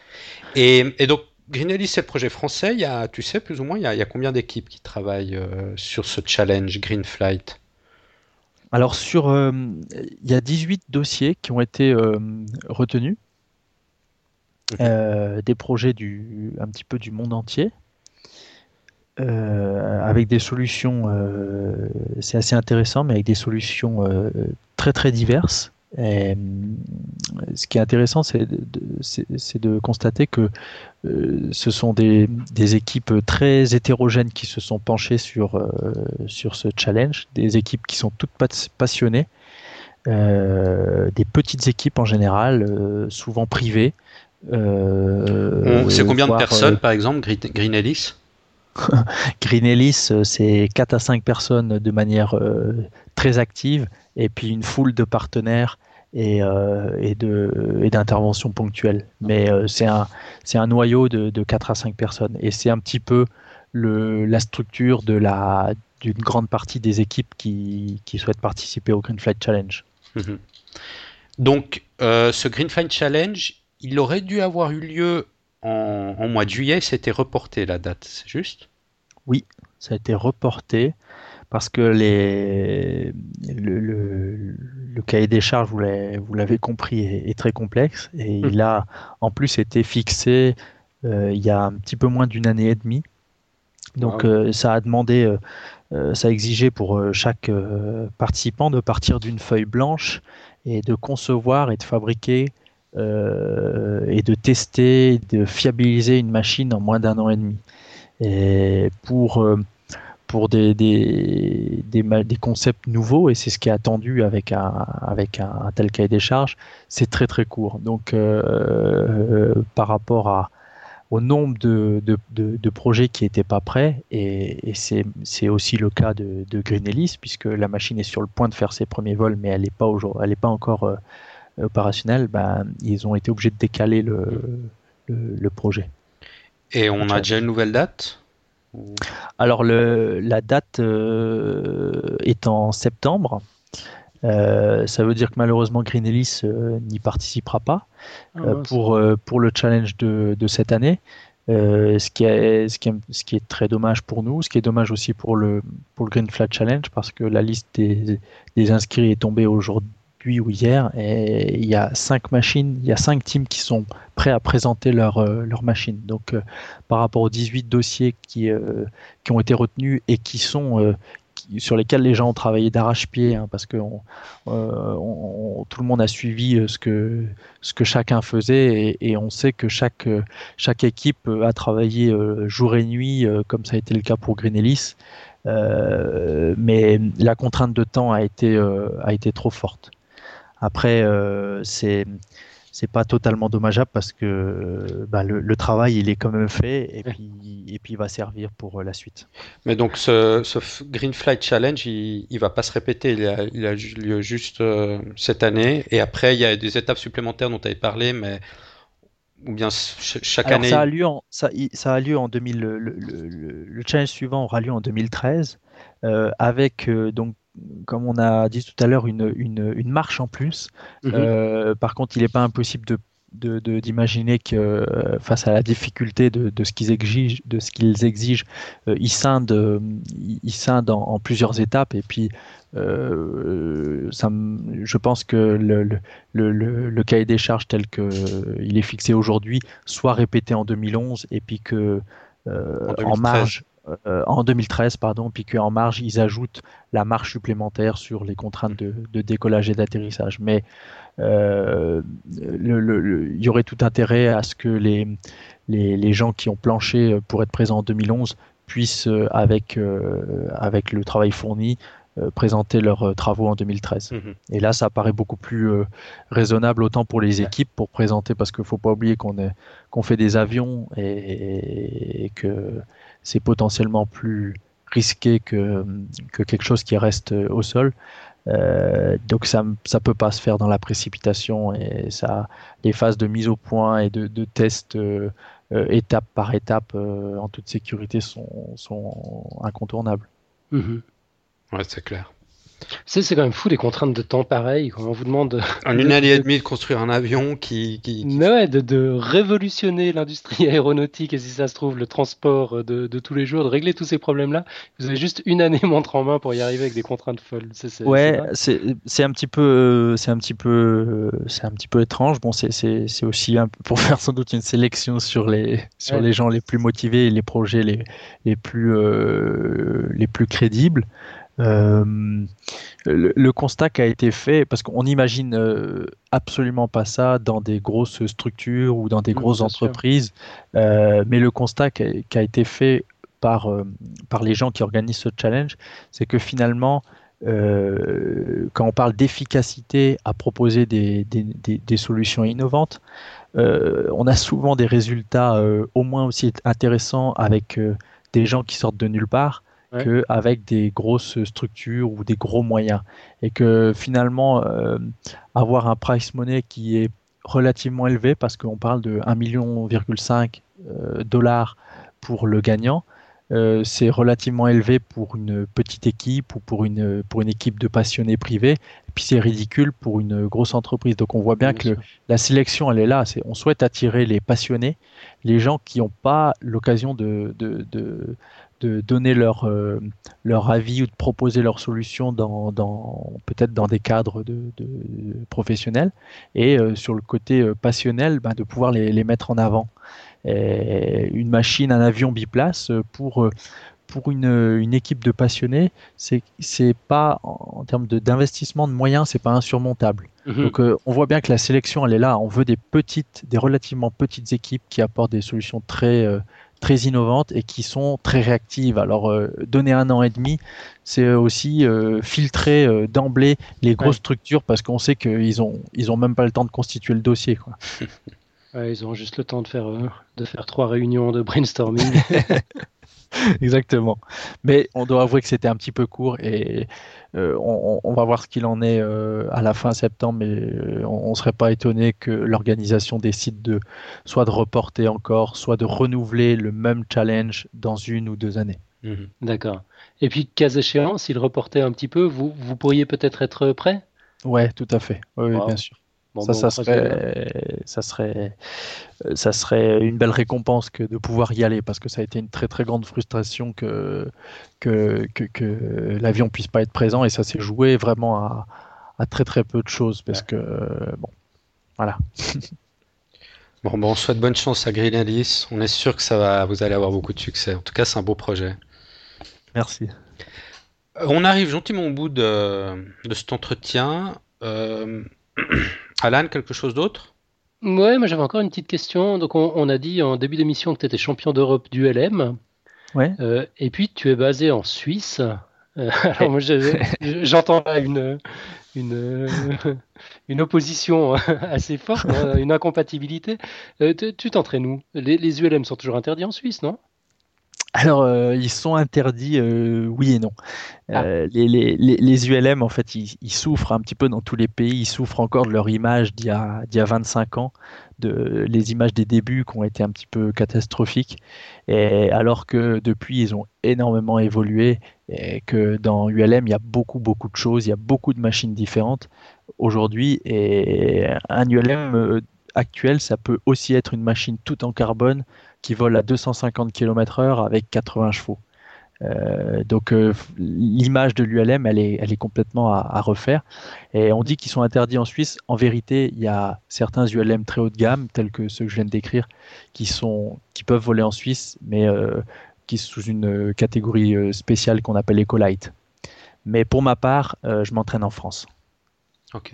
et, donc, Greenellis, c'est le projet français. Il y a, tu sais, plus ou moins, il y a, combien d'équipes qui travaillent euh, sur ce challenge Green Flight Alors, sur, euh, il y a 18 dossiers qui ont été retenus. des projets du, un petit peu du monde entier. avec des solutions, c'est assez intéressant, mais avec des solutions très très diverses. Et, ce qui est intéressant, c'est de, de, constater que euh, ce sont des, des, équipes très hétérogènes qui se sont penchées sur, euh, sur ce challenge, des équipes qui sont toutes passionnées, euh, des petites équipes en général, souvent privées. c'est combien de personnes, par exemple, Green Ellis Green Ellis, c'est 4 à 5 personnes de manière très active et puis une foule de partenaires et, euh, d'interventions ponctuelles. Mais euh, c'est un, noyau de, de 4 à 5 personnes. Et c'est un petit peu la structure d'une grande partie des équipes qui, souhaitent participer au Green Flight Challenge. Mhm. Donc, euh, ce Green Flight Challenge, il aurait dû avoir eu lieu en, en mois de juillet, c'était reporté la date, c'est juste? Oui, ça a été reporté parce que les, le, cahier des charges, vous l'avez compris, est, très complexe et mmh. il a en plus été fixé euh, il y a un petit peu moins d'une année et demie. Donc euh, ça a demandé, euh, ça a exigé pour chaque participant de partir d'une feuille blanche et de concevoir et de fabriquer et de tester, de fiabiliser une machine en moins d'un an et demi. Pour pour des, des, des, concepts nouveaux, et c'est ce qui est attendu avec un, avec un, tel cahier des charges, c'est très très court. Donc euh, euh, par rapport à, au nombre de, de, de, projets qui n'étaient pas prêts, et, et c'est aussi le cas de, de Green puisque la machine est sur le point de faire ses premiers vols, mais elle n'est pas, pas encore euh, opérationnelle, ben, ils ont été obligés de décaler le, le, le projet. Et on a déjà une nouvelle date alors le, la date euh, est en septembre. Euh, ça veut dire que malheureusement Green Ellis euh, n'y participera pas ah, pour, pour le challenge de, de cette année. ce, qui est, ce, qui est, ce qui est très dommage pour nous, ce qui est dommage aussi pour le, pour le Green Flat Challenge parce que la liste des, des inscrits est tombée aujourd'hui ou hier, et il y a cinq machines, il y a cinq teams qui sont prêts à présenter leur, euh, leur machine. Donc, euh, par rapport aux 18 dossiers qui, euh, qui ont été retenus et qui sont sur lesquels les gens ont travaillé d'arrache-pied, hein, parce que tout le monde a suivi ce que, ce que chacun faisait, et, on sait que chaque, chaque équipe a travaillé jour et nuit, comme ça a été le cas pour Green Ellis. mais la contrainte de temps a été, a été trop forte. Après, c'est c'est pas totalement dommageable parce que bah, le, travail il est quand même fait et puis et puis il va servir pour euh, la suite. Mais donc ce, Green Flight Challenge il, il va pas se répéter, il a, il a lieu juste euh, cette année et après il y a des étapes supplémentaires dont tu avais parlé mais ou bien chaque année. Ça a lieu en ça, ça a lieu en 2000 le, le, challenge suivant aura lieu en 2013 euh, avec donc comme on a dit tout à l'heure, une, une, marche en plus. Mhm. Euh, par contre, il n'est pas impossible de d'imaginer que euh, face à la difficulté de, de ce qu'ils exigent, de ce qu'ils exigent, euh, ils scindent, ils scindent en, plusieurs étapes et puis ça, je pense que le, le, le, cahier des charges tel qu'il est fixé aujourd'hui soit répété en 2011 et puis que en, marge euh, en 2013, pardon, puis qu'en marge, ils ajoutent la marge supplémentaire sur les contraintes de, décollage et d'atterrissage. Mais euh, il y aurait tout intérêt à ce que les, les, gens qui ont planché pour être présents en 2011 puissent, euh, avec, avec le travail fourni, présenter leurs travaux en 2013. Mhm. Et là, ça paraît beaucoup plus raisonnable, autant pour les équipes, pour présenter, parce qu'il ne faut pas oublier qu'on qu'on fait des avions et que c'est potentiellement plus risqué que, que, quelque chose qui reste au sol. Euh, donc ça ne peut pas se faire dans la précipitation et ça, les phases de mise au point et de, de test euh, euh, étape par étape en toute sécurité sont, sont incontournables. Mmh. Ouais, c'est clair. C'est quand même fou des contraintes de temps pareilles. Quand on vous demande. En une année et demie de construire un avion qui. qui, Ouais, de, de, révolutionner l'industrie aéronautique et si ça se trouve le transport de, de tous les jours, de régler tous ces problèmes-là. Vous avez juste une année montre en main pour y arriver avec des contraintes folles. C ouais, c'est un petit peu, c'est un petit peu, c'est un petit peu étrange. Bon, c'est aussi un, pour faire sans doute une sélection sur les sur les gens les plus motivés et les projets les les plus euh, les plus crédibles. Euh, le, constat qui a été fait, parce qu'on n'imagine euh, absolument pas ça dans des grosses structures ou dans des grosses entreprises, euh, mais le constat qui a, été fait par, par les gens qui organisent ce challenge, c'est que finalement, quand on parle d'efficacité à proposer des, des, des, solutions innovantes, on a souvent des résultats au moins aussi intéressants avec des gens qui sortent de nulle part qu'avec des grosses structures ou des gros moyens. Et que finalement, euh, avoir un price money qui est relativement élevé, parce qu'on parle de 1,5 million euh, dollars pour le gagnant, euh, c'est relativement élevé pour une petite équipe ou pour une, pour une équipe de passionnés privés. Et puis c'est ridicule pour une grosse entreprise. Donc on voit bien que la sélection, elle est là. on souhaite attirer les passionnés, les gens qui n'ont pas l'occasion de, de, de donner leur, euh, leur avis ou de proposer leurs solutions dans, dans peut-être dans des cadres de, professionnels et euh, sur le côté euh, passionnel ben, de pouvoir les, les, mettre en avant. Et une machine, un avion biplace pour pour une, une, équipe de passionnés, c'est pas en, termes d'investissement de, moyens, c'est pas insurmontable. Mhm. Donc on voit bien que la sélection elle est là. On veut des petites, des relativement petites équipes qui apportent des solutions très très innovantes et qui sont très réactives. Alors, euh, donner un an et demi, c'est aussi euh, filtrer euh, d'emblée les grosses structures parce qu'on sait qu'ils ont, ils ont même pas le temps de constituer le dossier. Quoi. ils ont juste le temps de faire, de faire trois réunions de brainstorming. Exactement. Mais on doit avouer que c'était un petit peu court et euh, on, va voir ce qu'il en est euh, à la fin septembre, mais euh, on ne serait pas étonné que l'organisation décide de soit de reporter encore, soit de renouveler le même challenge dans une ou deux années. Mhm. D'accord. Et puis, cas échéant, s'il reportait un petit peu, vous, vous pourriez peut-être être prêt? Ouais, tout à fait. Oui, bien sûr ça, ça, serait, ça, serait, ça serait une belle récompense que de pouvoir y aller parce que ça a été une très très grande frustration que, que, que, que l'avion puisse pas être présent et ça s'est joué vraiment à, à, très très peu de choses parce que bon, voilà. bon, bon, on souhaite bonne chance à Green Alice. On est sûr que ça va, vous allez avoir beaucoup de succès. En tout cas, c'est un beau projet. Merci. Euh, on arrive gentiment au bout de, de cet entretien. Euh, Alan, quelque chose d'autre? Ouais, moi j'avais encore une petite question. Donc on, a dit en début d'émission que tu étais champion d'Europe du LM. Ouais. Euh, et puis tu es basé en Suisse. Euh, alors moi je- je- j'entends là une, une, une opposition assez forte, hein, une incompatibilité. Euh, tu tu t'entraînes où? Les, les ULM sont toujours interdits en Suisse, non? Alors, euh, ils sont interdits, euh, oui et non. Ah. Euh, les, les- les- les ULM, en fait, ils, ils souffrent un petit peu dans tous les pays. Ils souffrent encore de leur image d'il y a, d'il y a 25 ans, de les images des débuts qui ont été un petit peu catastrophiques. Et alors que depuis, ils ont énormément évolué et que dans ULM, il y a beaucoup, beaucoup de choses. Il y a beaucoup de machines différentes aujourd'hui. Et un ULM actuel, ça peut aussi être une machine tout en carbone qui vole à 250 km/h avec 80 chevaux. Euh, donc euh, l'image de l'ULM, elle est, elle est complètement à, à refaire. Et on dit qu'ils sont interdits en Suisse. En vérité, il y a certains ULM très haut de gamme, tels que ceux que je viens de décrire, qui, sont, qui peuvent voler en Suisse, mais euh, qui sont sous une catégorie spéciale qu'on appelle Ecolite. Mais pour ma part, euh, je m'entraîne en France.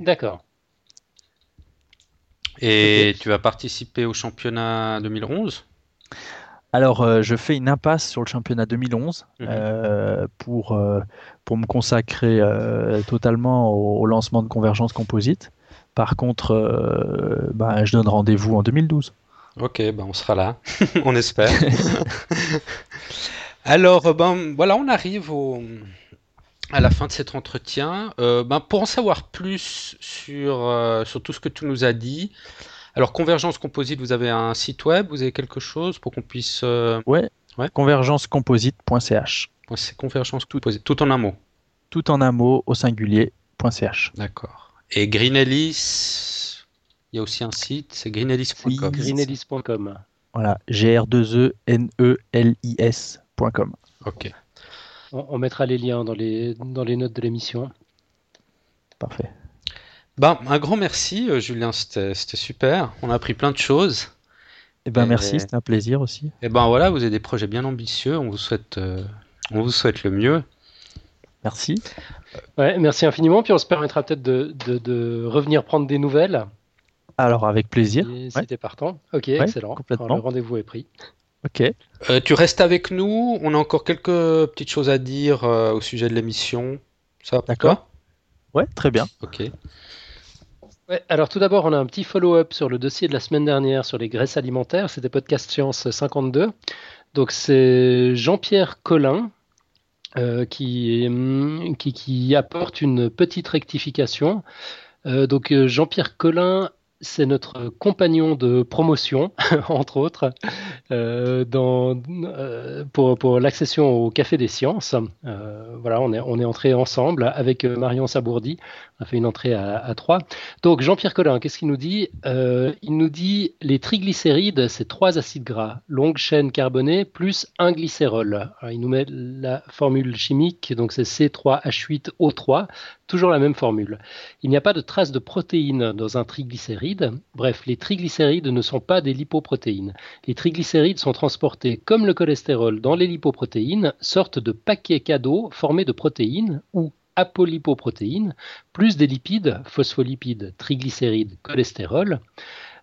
D'accord. Et tu vas participer au championnat 2011 Alors, euh, je fais une impasse sur le championnat 2011 Mhm. euh, pour, euh, pour me consacrer totalement au, au lancement de Convergence Composite. Par contre, bah, je donne rendez-vous en 2012. Ok, ben on sera là, on espère. Alors, ben voilà, on arrive au, à la fin de cet entretien. Ben, pour en savoir plus sur, sur tout ce que tu nous as dit, alors Convergence Composite, vous avez un site web, vous avez quelque chose pour qu'on puisse. euh, Ouais, Ouais. convergencecomposite.ch. c'est Convergence Composite, tout en un mot. Tout en un mot au singulier.ch. D'accord. Et Green Ellis, il y a aussi un site, c'est greenellis.com. Oui. Greenellis.com. Voilà, E G-R-2-E-N-E-L-I-S.com. Ok. On, on mettra les liens dans les, dans les notes de l'émission. Parfait. Ben, un grand merci, euh, Julien, c'était super. On a appris plein de choses. Eh ben, Et- merci, c'était un plaisir aussi. Et ben voilà, vous avez des projets bien ambitieux. On vous souhaite, euh, on vous souhaite le mieux. Merci. Ouais, merci infiniment. Puis on se permettra peut-être de, de- de revenir prendre des nouvelles. Alors, avec plaisir. Si, si Ouais. t'es partant. Ok, excellent. complètement. Alors, le rendez-vous est pris. Ok. Euh, tu restes avec nous. On a encore quelques petites choses à dire euh, au sujet de l'émission. Ça D'accord. Ouais, très bien. Ok. Alors tout d'abord, on a un petit follow-up sur le dossier de la semaine dernière sur les graisses alimentaires. C'était Podcast Science 52. Donc c'est Jean-Pierre Collin euh, qui, hum, qui, qui apporte une petite rectification. Euh, donc euh, Jean-Pierre Collin, c'est notre compagnon de promotion, entre autres, euh, euh, pour, l'accession au Café des Sciences. Euh, voilà, on est, entré ensemble avec Marion Sabourdi. On a fait une entrée à, trois. Donc Jean-Pierre Collin, qu'est-ce qu'il nous dit? Il nous dit les triglycérides, c'est trois acides gras, longue chaîne carbonée plus un glycérol. Il nous met la formule chimique, donc c'est C3H8O3, toujours la même formule. Il n'y a pas de trace de protéines dans un triglycéride. Bref, les triglycérides ne sont pas des lipoprotéines. Les triglycérides sont transportés comme le cholestérol dans les lipoprotéines, sorte de paquets cadeaux formés de protéines ou apolipoprotéines, plus des lipides, phospholipides, triglycérides, cholestérol.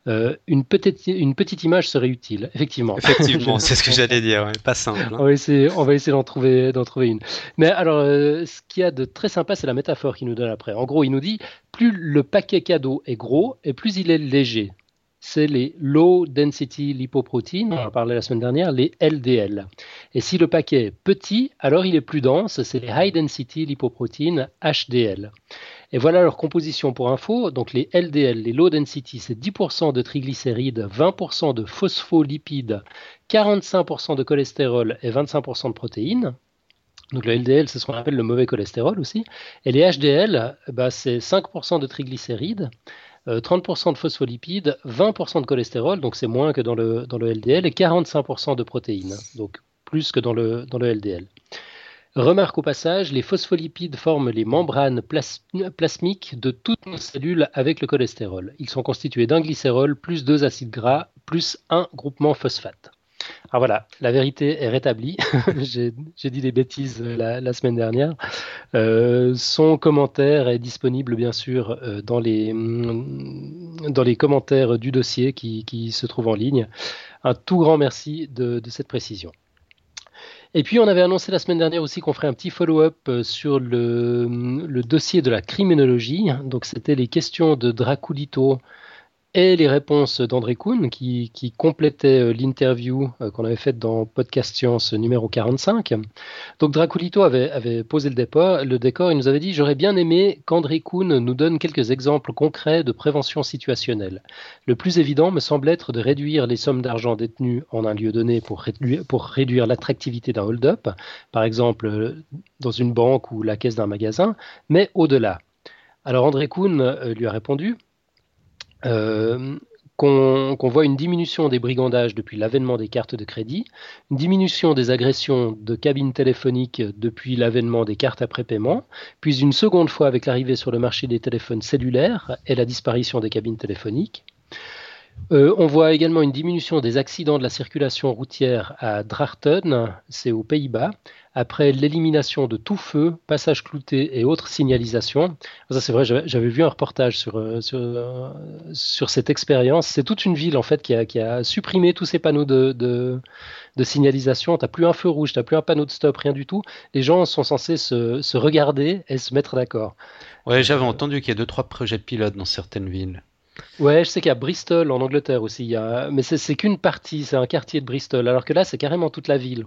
Euh, une, petite, une petite image serait utile, effectivement. Effectivement, c'est ce que j'allais dire. ouais. Pas simple. hein. On va essayer, on va essayer d'en trouver, d'en trouver une. Mais alors, euh, ce qu'il y a de très sympa, c'est la métaphore qu'il nous donne après. En gros, il nous dit plus le paquet cadeau est gros et plus il est léger. C'est les low density lipoproteins, on en parlait la semaine dernière, les LDL. Et si le paquet est petit, alors il est plus dense, c'est les high density lipoproteins HDL. Et voilà leur composition pour info. Donc les LDL, les low density, c'est 10% de triglycérides, 20% de phospholipides, 45% de cholestérol et 25% de protéines. Donc le LDL, c'est ce qu'on appelle le mauvais cholestérol aussi. Et les HDL, bah, c'est 5% de triglycérides, euh, 30% de phospholipides, 20% de cholestérol, donc c'est moins que dans le, dans le LDL, et 45% de protéines, donc plus que dans le, dans le LDL. Remarque au passage, les phospholipides forment les membranes plas- plasmiques de toutes nos cellules avec le cholestérol. Ils sont constitués d'un glycérol plus deux acides gras plus un groupement phosphate. Alors voilà, la vérité est rétablie. J'ai dit des bêtises la, la semaine dernière. Euh, son commentaire est disponible bien sûr euh, dans les, mm, dans les commentaires du dossier qui, se trouve en ligne. Un tout grand merci de cette précision. Et puis on avait annoncé la semaine dernière aussi qu'on ferait un petit follow-up euh, sur le, le, dossier de la criminologie. Donc c'était les questions de Draculito et les réponses d'André Kuhn qui, qui complétait euh, l'interview euh, qu'on avait faite dans Podcast Science numéro 45. Donc Draculito avait, posé le le décor, il nous avait dit j'aurais bien aimé qu'André Kuhn nous donne quelques exemples concrets de prévention situationnelle. Le plus évident me semble être de réduire les sommes d'argent détenues en un lieu donné pour réduire, pour réduire l'attractivité d'un hold-up, par exemple euh, dans une banque ou la caisse d'un magasin, mais au-delà. Alors André Kuhn lui a répondu euh, qu'on voit une diminution des brigandages depuis l'avènement des cartes de crédit, une diminution des agressions de cabines téléphoniques depuis l'avènement des cartes après paiement, puis une seconde fois avec l'arrivée sur le marché des téléphones cellulaires et la disparition des cabines téléphoniques. Euh, on voit également une diminution des accidents de la circulation routière à Drachten, c'est aux Pays-Bas, après l'élimination de tout feu, passage clouté et autres signalisations. Ça c'est vrai, j'avais vu un reportage sur, euh, euh, sur, cette expérience. C'est toute une ville en fait qui a, supprimé tous ces panneaux de, de, signalisation. Tu n'as plus un feu rouge, tu n'as plus un panneau de stop, rien du tout. Les gens sont censés se, se regarder et se mettre d'accord. Ouais, j'avais entendu qu'il y a deux, trois projets de pilotes dans certaines villes. Ouais, je sais qu'il y a Bristol en Angleterre aussi, il y a... mais c'est qu'une partie, c'est un quartier de Bristol, alors que là c'est carrément toute la ville.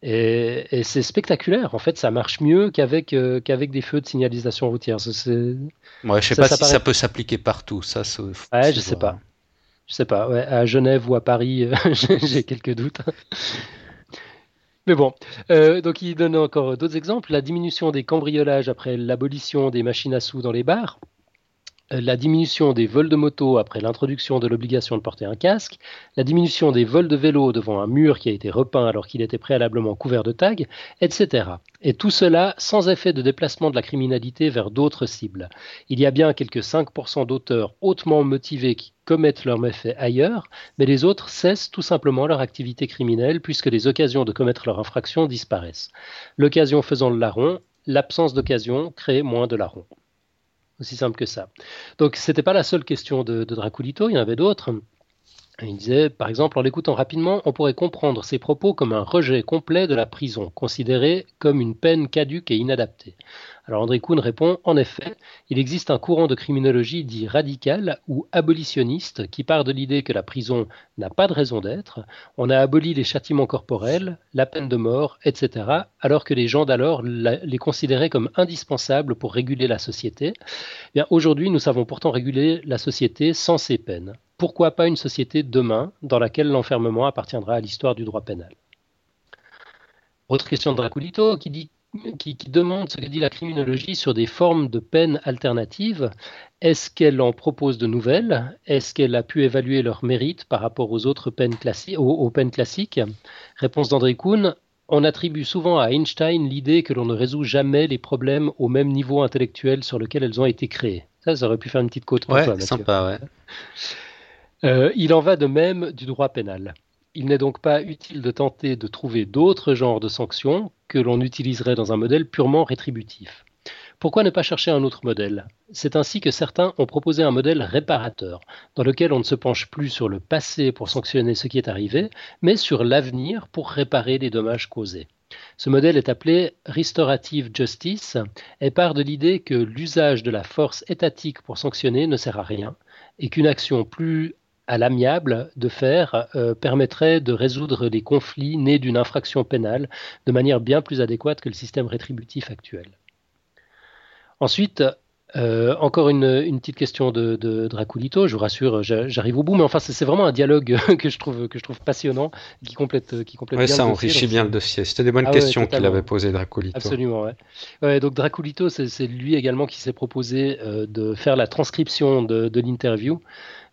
Et, c'est spectaculaire, en fait ça marche mieux qu'avec euh, qu'avec des feux de signalisation routière. Ouais, je sais pas si ça peut s'appliquer partout, ça. Ouais, je sais pas. Je sais pas, ouais, à Genève ou à Paris, euh, j'ai quelques doutes. Mais bon, euh, donc il donne encore d'autres exemples. La diminution des cambriolages après l'abolition des machines à sous dans les bars. Euh, la diminution des vols de moto après l'introduction de l'obligation de porter un casque, la diminution des vols de vélo devant un mur qui a été repeint alors qu'il était préalablement couvert de tags, etc. Et tout cela sans effet de déplacement de la criminalité vers d'autres cibles. Il y a bien quelques 5% d'auteurs hautement motivés qui commettent leurs méfaits ailleurs, mais les autres cessent tout simplement leur activité criminelle puisque les occasions de commettre leur infraction disparaissent. L'occasion faisant le larron, l'absence d'occasion crée moins de larron. Aussi simple que ça. Donc, ce n'était pas la seule question de, de Draculito, il y en avait d'autres. Il disait, par exemple, en l'écoutant rapidement, on pourrait comprendre ses propos comme un rejet complet de la prison, considérée comme une peine caduque et inadaptée. Alors André Kuhn répond, en effet, il existe un courant de criminologie dit radical ou abolitionniste qui part de l'idée que la prison n'a pas de raison d'être, on a aboli les châtiments corporels, la peine de mort, etc., alors que les gens d'alors les considéraient comme indispensables pour réguler la société. Eh aujourd'hui, nous savons pourtant réguler la société sans ces peines pourquoi pas une société demain dans laquelle l'enfermement appartiendra à l'histoire du droit pénal? Autre question de Draculito qui, dit, qui, demande ce que dit la criminologie sur des formes de peines alternatives. Est-ce qu'elle en propose de nouvelles? Est-ce qu'elle a pu évaluer leur mérite par rapport aux autres peines, classiques, aux, peines classiques? Réponse d'André Kuhn. On attribue souvent à Einstein l'idée que l'on ne résout jamais les problèmes au même niveau intellectuel sur lequel elles ont été créées. Ça, ça aurait pu faire une petite côte pour ouais, Sympa, ouais. Euh, il en va de même du droit pénal. Il n'est donc pas utile de tenter de trouver d'autres genres de sanctions que l'on utiliserait dans un modèle purement rétributif. Pourquoi ne pas chercher un autre modèle? C'est ainsi que certains ont proposé un modèle réparateur, dans lequel on ne se penche plus sur le passé pour sanctionner ce qui est arrivé, mais sur l'avenir pour réparer les dommages causés. Ce modèle est appelé Restorative Justice et part de l'idée que l'usage de la force étatique pour sanctionner ne sert à rien et qu'une action plus à l'amiable de faire euh, permettrait de résoudre les conflits nés d'une infraction pénale de manière bien plus adéquate que le système rétributif actuel. Ensuite, euh, encore une, petite question de, Draculito, je vous rassure, j'arrive au bout, mais enfin c'est vraiment un dialogue que je trouve que je trouve passionnant, qui complète qui complète ça enrichit bien le dossier. C'était des bonnes ah questions qu'il avait posées Draculito. Absolument, ouais. donc Draculito, c'est lui également qui s'est proposé euh, de faire la transcription de, de l'interview.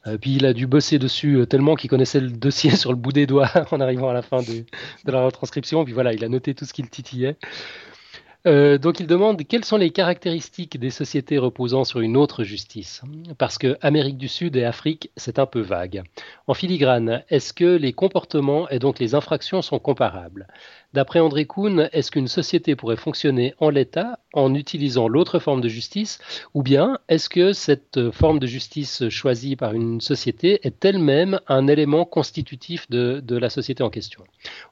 Euh, puis il a dû bosser dessus euh, tellement qu'il connaissait le dossier sur le bout des doigts en arrivant à la fin de, la retranscription. Puis voilà, il a noté tout ce qu'il titillait. Euh, donc il demande quelles sont les caractéristiques des sociétés reposant sur une autre justice? Parce que Amérique du Sud et Afrique, c'est un peu vague. En filigrane, est-ce que les comportements et donc les infractions sont comparables? D'après André Kuhn, est-ce qu'une société pourrait fonctionner en l'état en utilisant l'autre forme de justice Ou bien est-ce que cette forme de justice choisie par une société est elle-même un élément constitutif de, la société en question?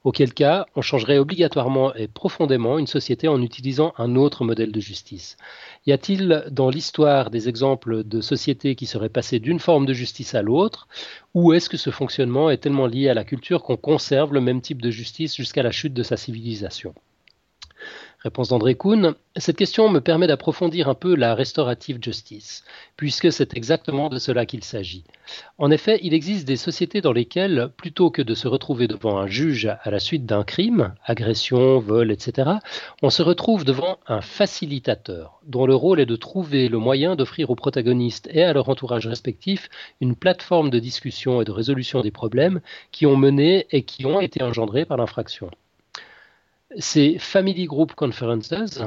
Auquel cas, on changerait obligatoirement et profondément une société en utilisant un autre modèle de justice. Y a-t-il dans l'histoire des exemples de sociétés qui seraient passées d'une forme de justice à l'autre? Ou est-ce que ce fonctionnement est tellement lié à la culture qu'on conserve le même type de justice jusqu'à la chute de sa civilisation? Réponse d'André Kuhn. Cette question me permet d'approfondir un peu la restorative justice, puisque c'est exactement de cela qu'il s'agit. En effet, il existe des sociétés dans lesquelles, plutôt que de se retrouver devant un juge à la suite d'un crime, agression, vol, etc., on se retrouve devant un facilitateur, dont le rôle est de trouver le moyen d'offrir aux protagonistes et à leur entourage respectif une plateforme de discussion et de résolution des problèmes qui ont mené et qui ont été engendrés par l'infraction. Ces Family Group Conferences,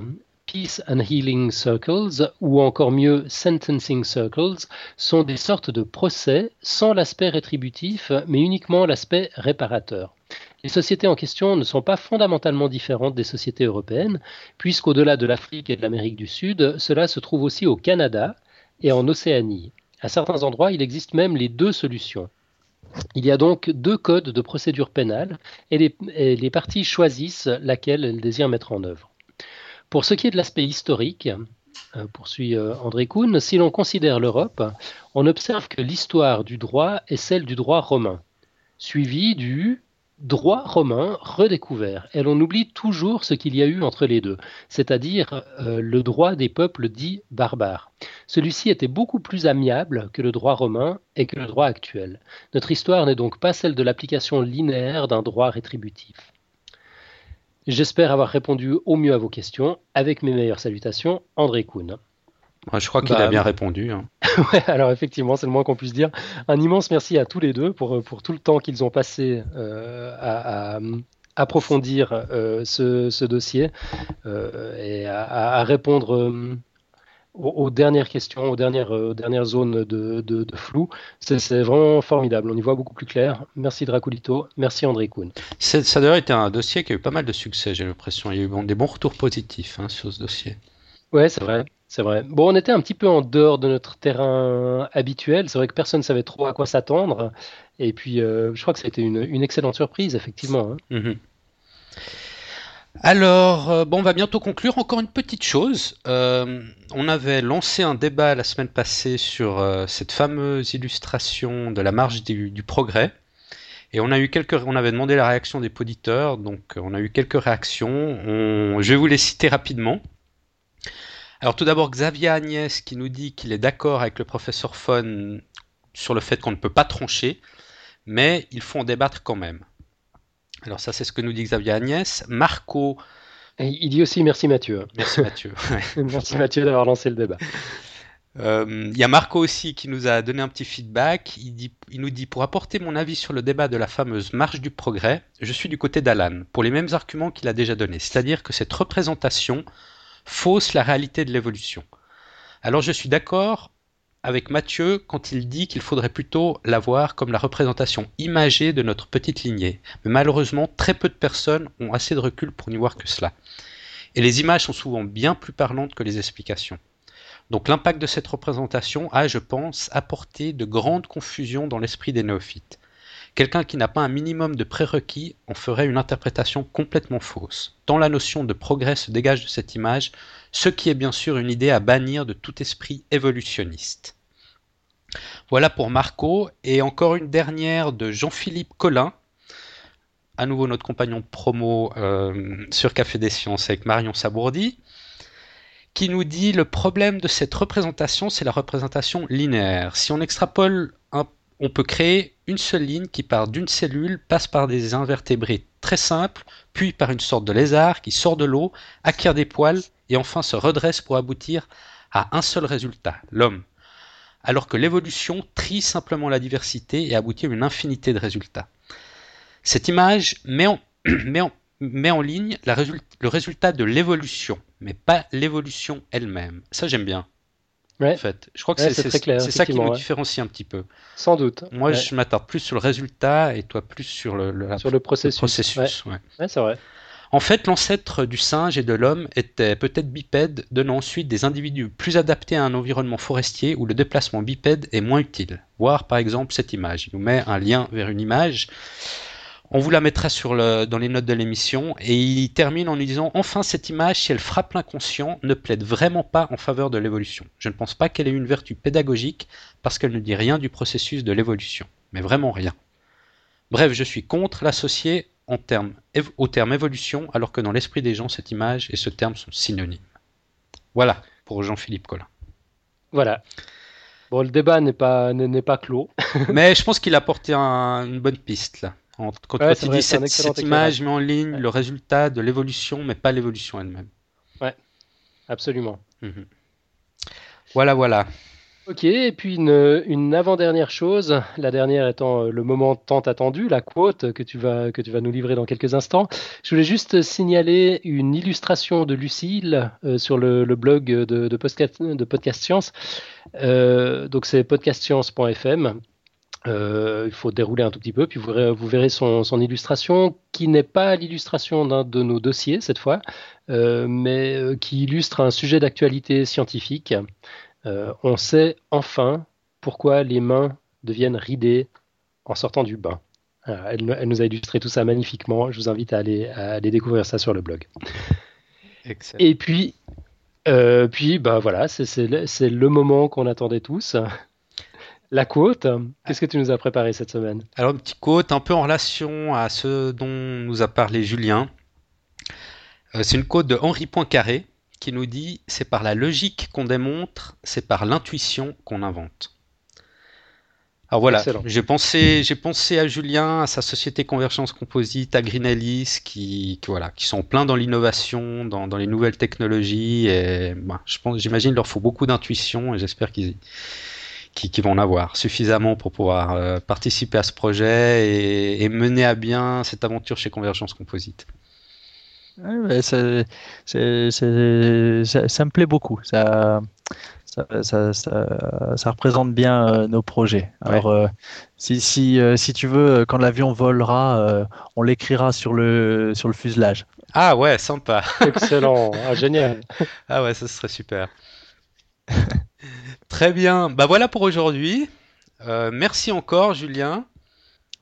Peace and Healing Circles, ou encore mieux Sentencing Circles, sont des sortes de procès sans l'aspect rétributif, mais uniquement l'aspect réparateur. Les sociétés en question ne sont pas fondamentalement différentes des sociétés européennes, puisqu'au-delà de l'Afrique et de l'Amérique du Sud, cela se trouve aussi au Canada et en Océanie. À certains endroits, il existe même les deux solutions. Il y a donc deux codes de procédure pénale et les, parties choisissent laquelle elles désirent mettre en œuvre. Pour ce qui est de l'aspect historique, euh, poursuit euh, André Kuhn, si l'on considère l'Europe, on observe que l'histoire du droit est celle du droit romain, suivie du droit romain redécouvert. Et l'on oublie toujours ce qu'il y a eu entre les deux, c'est-à-dire euh, le droit des peuples dits barbares. Celui-ci était beaucoup plus amiable que le droit romain et que le droit actuel. Notre histoire n'est donc pas celle de l'application linéaire d'un droit rétributif. J'espère avoir répondu au mieux à vos questions. Avec mes meilleures salutations, André Kuhn je crois qu'il a bah, bien répondu. Hein. alors effectivement, c'est le moins qu'on puisse dire. Un immense merci à tous les deux pour, pour tout le temps qu'ils ont passé euh, à, approfondir euh, ce, dossier euh, et à, répondre aux, dernières questions, aux dernières, dernières zones de, flou. C'est vraiment formidable. On y voit beaucoup plus clair. Merci Draculito. Merci André Kuhn. Ça a d'ailleurs été un dossier qui a eu pas mal de succès, j'ai l'impression. Il y a eu des bons retours positifs hein, sur ce dossier. Ouais, c'est vrai. C'est vrai. Bon, on était un petit peu en dehors de notre terrain habituel. C'est vrai que personne ne savait trop à quoi s'attendre. Et puis, euh, je crois que ça a été une, excellente surprise, effectivement. Hein. Mhm. Alors, euh, bon, on va bientôt conclure. Encore une petite chose. Euh, on avait lancé un débat la semaine passée sur cette fameuse illustration de la marge du, progrès. Et on a eu quelques, on avait demandé la réaction des auditeurs, donc on a eu quelques réactions. je vais vous les citer rapidement. Alors tout d'abord Xavier Agnès qui nous dit qu'il est d'accord avec le professeur Fon sur le fait qu'on ne peut pas trancher, mais il faut en débattre quand même. Alors ça c'est ce que nous dit Xavier Agnès. Marco... il dit aussi merci Mathieu. Merci Mathieu. merci Mathieu d'avoir lancé le débat. Euh, il y a Marco aussi qui nous a donné un petit feedback. Il, dit, il, nous dit Pour apporter mon avis sur le débat de la fameuse marche du progrès, je suis du côté d'Alan, pour les mêmes arguments qu'il a déjà donnés. C'est-à-dire que cette représentation fausse la réalité de l'évolution. Alors je suis d'accord avec Mathieu quand il dit qu'il faudrait plutôt la voir comme la représentation imagée de notre petite lignée. Mais malheureusement, très peu de personnes ont assez de recul pour n'y voir que cela. Et les images sont souvent bien plus parlantes que les explications. Donc l'impact de cette représentation a, je pense, apporté de grandes confusions dans l'esprit des néophytes. Quelqu'un qui n'a pas un minimum de prérequis en ferait une interprétation complètement fausse. Tant la notion de progrès se dégage de cette image, ce qui est bien sûr une idée à bannir de tout esprit évolutionniste. Voilà pour Marco, et encore une dernière de Jean-Philippe Collin, à nouveau notre compagnon promo euh, sur Café des Sciences avec Marion Sabourdi, qui nous dit le problème de cette représentation, c'est la représentation linéaire. Si on extrapole on peut créer une seule ligne qui part d'une cellule, passe par des invertébrés très simples, puis par une sorte de lézard qui sort de l'eau, acquiert des poils et enfin se redresse pour aboutir à un seul résultat, l'homme. Alors que l'évolution trie simplement la diversité et aboutit à une infinité de résultats. Cette image met en, ligne le résultat de l'évolution, mais pas l'évolution elle-même. Ça, j'aime bien. Ouais. En fait, je crois que Ouais, c'est ça qui nous différencie un petit peu. Sans doute. Moi, je m'attarde plus sur le résultat et toi plus sur le, le- la- Sur le le processus. c'est vrai. En fait, l'ancêtre du singe et de l'homme était peut-être bipède, donnant ensuite des individus plus adaptés à un environnement forestier où le déplacement bipède est moins utile. Voir par exemple cette image. Il nous met un lien vers une image. On vous la mettra sur le, dans les notes de l'émission et il termine en nous disant enfin cette image, si elle frappe l'inconscient, ne plaide vraiment pas en faveur de l'évolution. Je ne pense pas qu'elle ait une vertu pédagogique parce qu'elle ne dit rien du processus de l'évolution, mais vraiment rien. Bref, je suis contre l'associer au terme évolution, alors que dans l'esprit des gens, cette image et ce terme sont synonymes. Voilà pour Jean-Philippe Collin. Voilà. Bon, le débat n'est pas, n'est n'est pas clos. Mais je pense qu'il a porté un- une bonne piste là. Quand, Ouais, quand dit c'est un cette, cette image met en ligne Ouais. le résultat de l'évolution, mais pas l'évolution elle-même. Absolument. Mhm. Voilà, voilà. Ok, et puis une, une avant-dernière chose, la dernière étant euh, le moment tant attendu, la quote que tu vas, que tu vas nous livrer dans quelques instants. Je voulais juste signaler une illustration de Lucille euh, sur le, le blog de, de, podcast, de Podcast Science. Euh, donc c'est podcastscience.fm. Euh, il faut dérouler un tout petit peu, puis vous verrez, vous verrez son, son illustration, qui n'est pas l'illustration d'un de nos dossiers cette fois, euh, mais euh, qui illustre un sujet d'actualité scientifique. Euh, on sait enfin pourquoi les mains deviennent ridées en sortant du bain. Elle, elle nous a illustré tout ça magnifiquement. Je vous invite à aller, à aller découvrir ça sur le blog. Excellent. Et puis, euh, puis bah voilà, c'est le moment qu'on attendait tous. La quote, qu'est-ce que tu nous as préparé cette semaine? Alors, une petite quote un peu en relation à ce dont nous a parlé Julien. Euh, c'est une quote de Henri Poincaré qui nous dit C'est par la logique qu'on démontre, c'est par l'intuition qu'on invente. Alors voilà, j'ai pensé, j'ai pensé à Julien, à sa société Convergence Composite, à Greenellis, qui, qui, voilà, qui sont pleins dans l'innovation, dans, dans les nouvelles technologies. Et bah, je pense, j'imagine, leur faut beaucoup d'intuition et j'espère qu'ils qui, qui vont en avoir suffisamment pour pouvoir euh, participer à ce projet et, et mener à bien cette aventure chez Convergence Composite. Ouais, ouais, c'est- c'est- c'est- ça, ça me plaît beaucoup. Ça, ça, ça, ça- ça représente bien euh, nos projets. Alors, euh, si, si, euh, si tu veux, quand l'avion volera, euh, on l'écrira sur le, sur le fuselage. Ah ouais, sympa. Excellent, ah, génial. Ah ouais, ça serait super. Très bien. Bah voilà pour aujourd'hui. Euh, merci encore, Julien.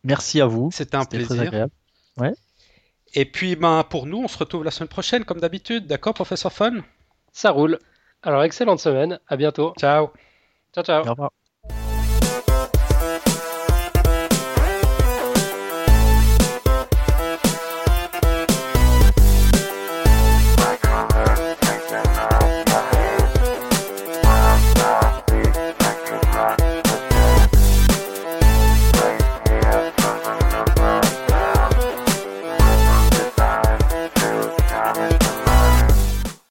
Merci à vous. C'était un très plaisir. agréable. Et puis, ben, pour nous, on se retrouve la semaine prochaine, comme d'habitude. D'accord, professeur Fun Ça roule. Alors, excellente semaine. À bientôt. Ciao. Ciao, ciao. Au revoir.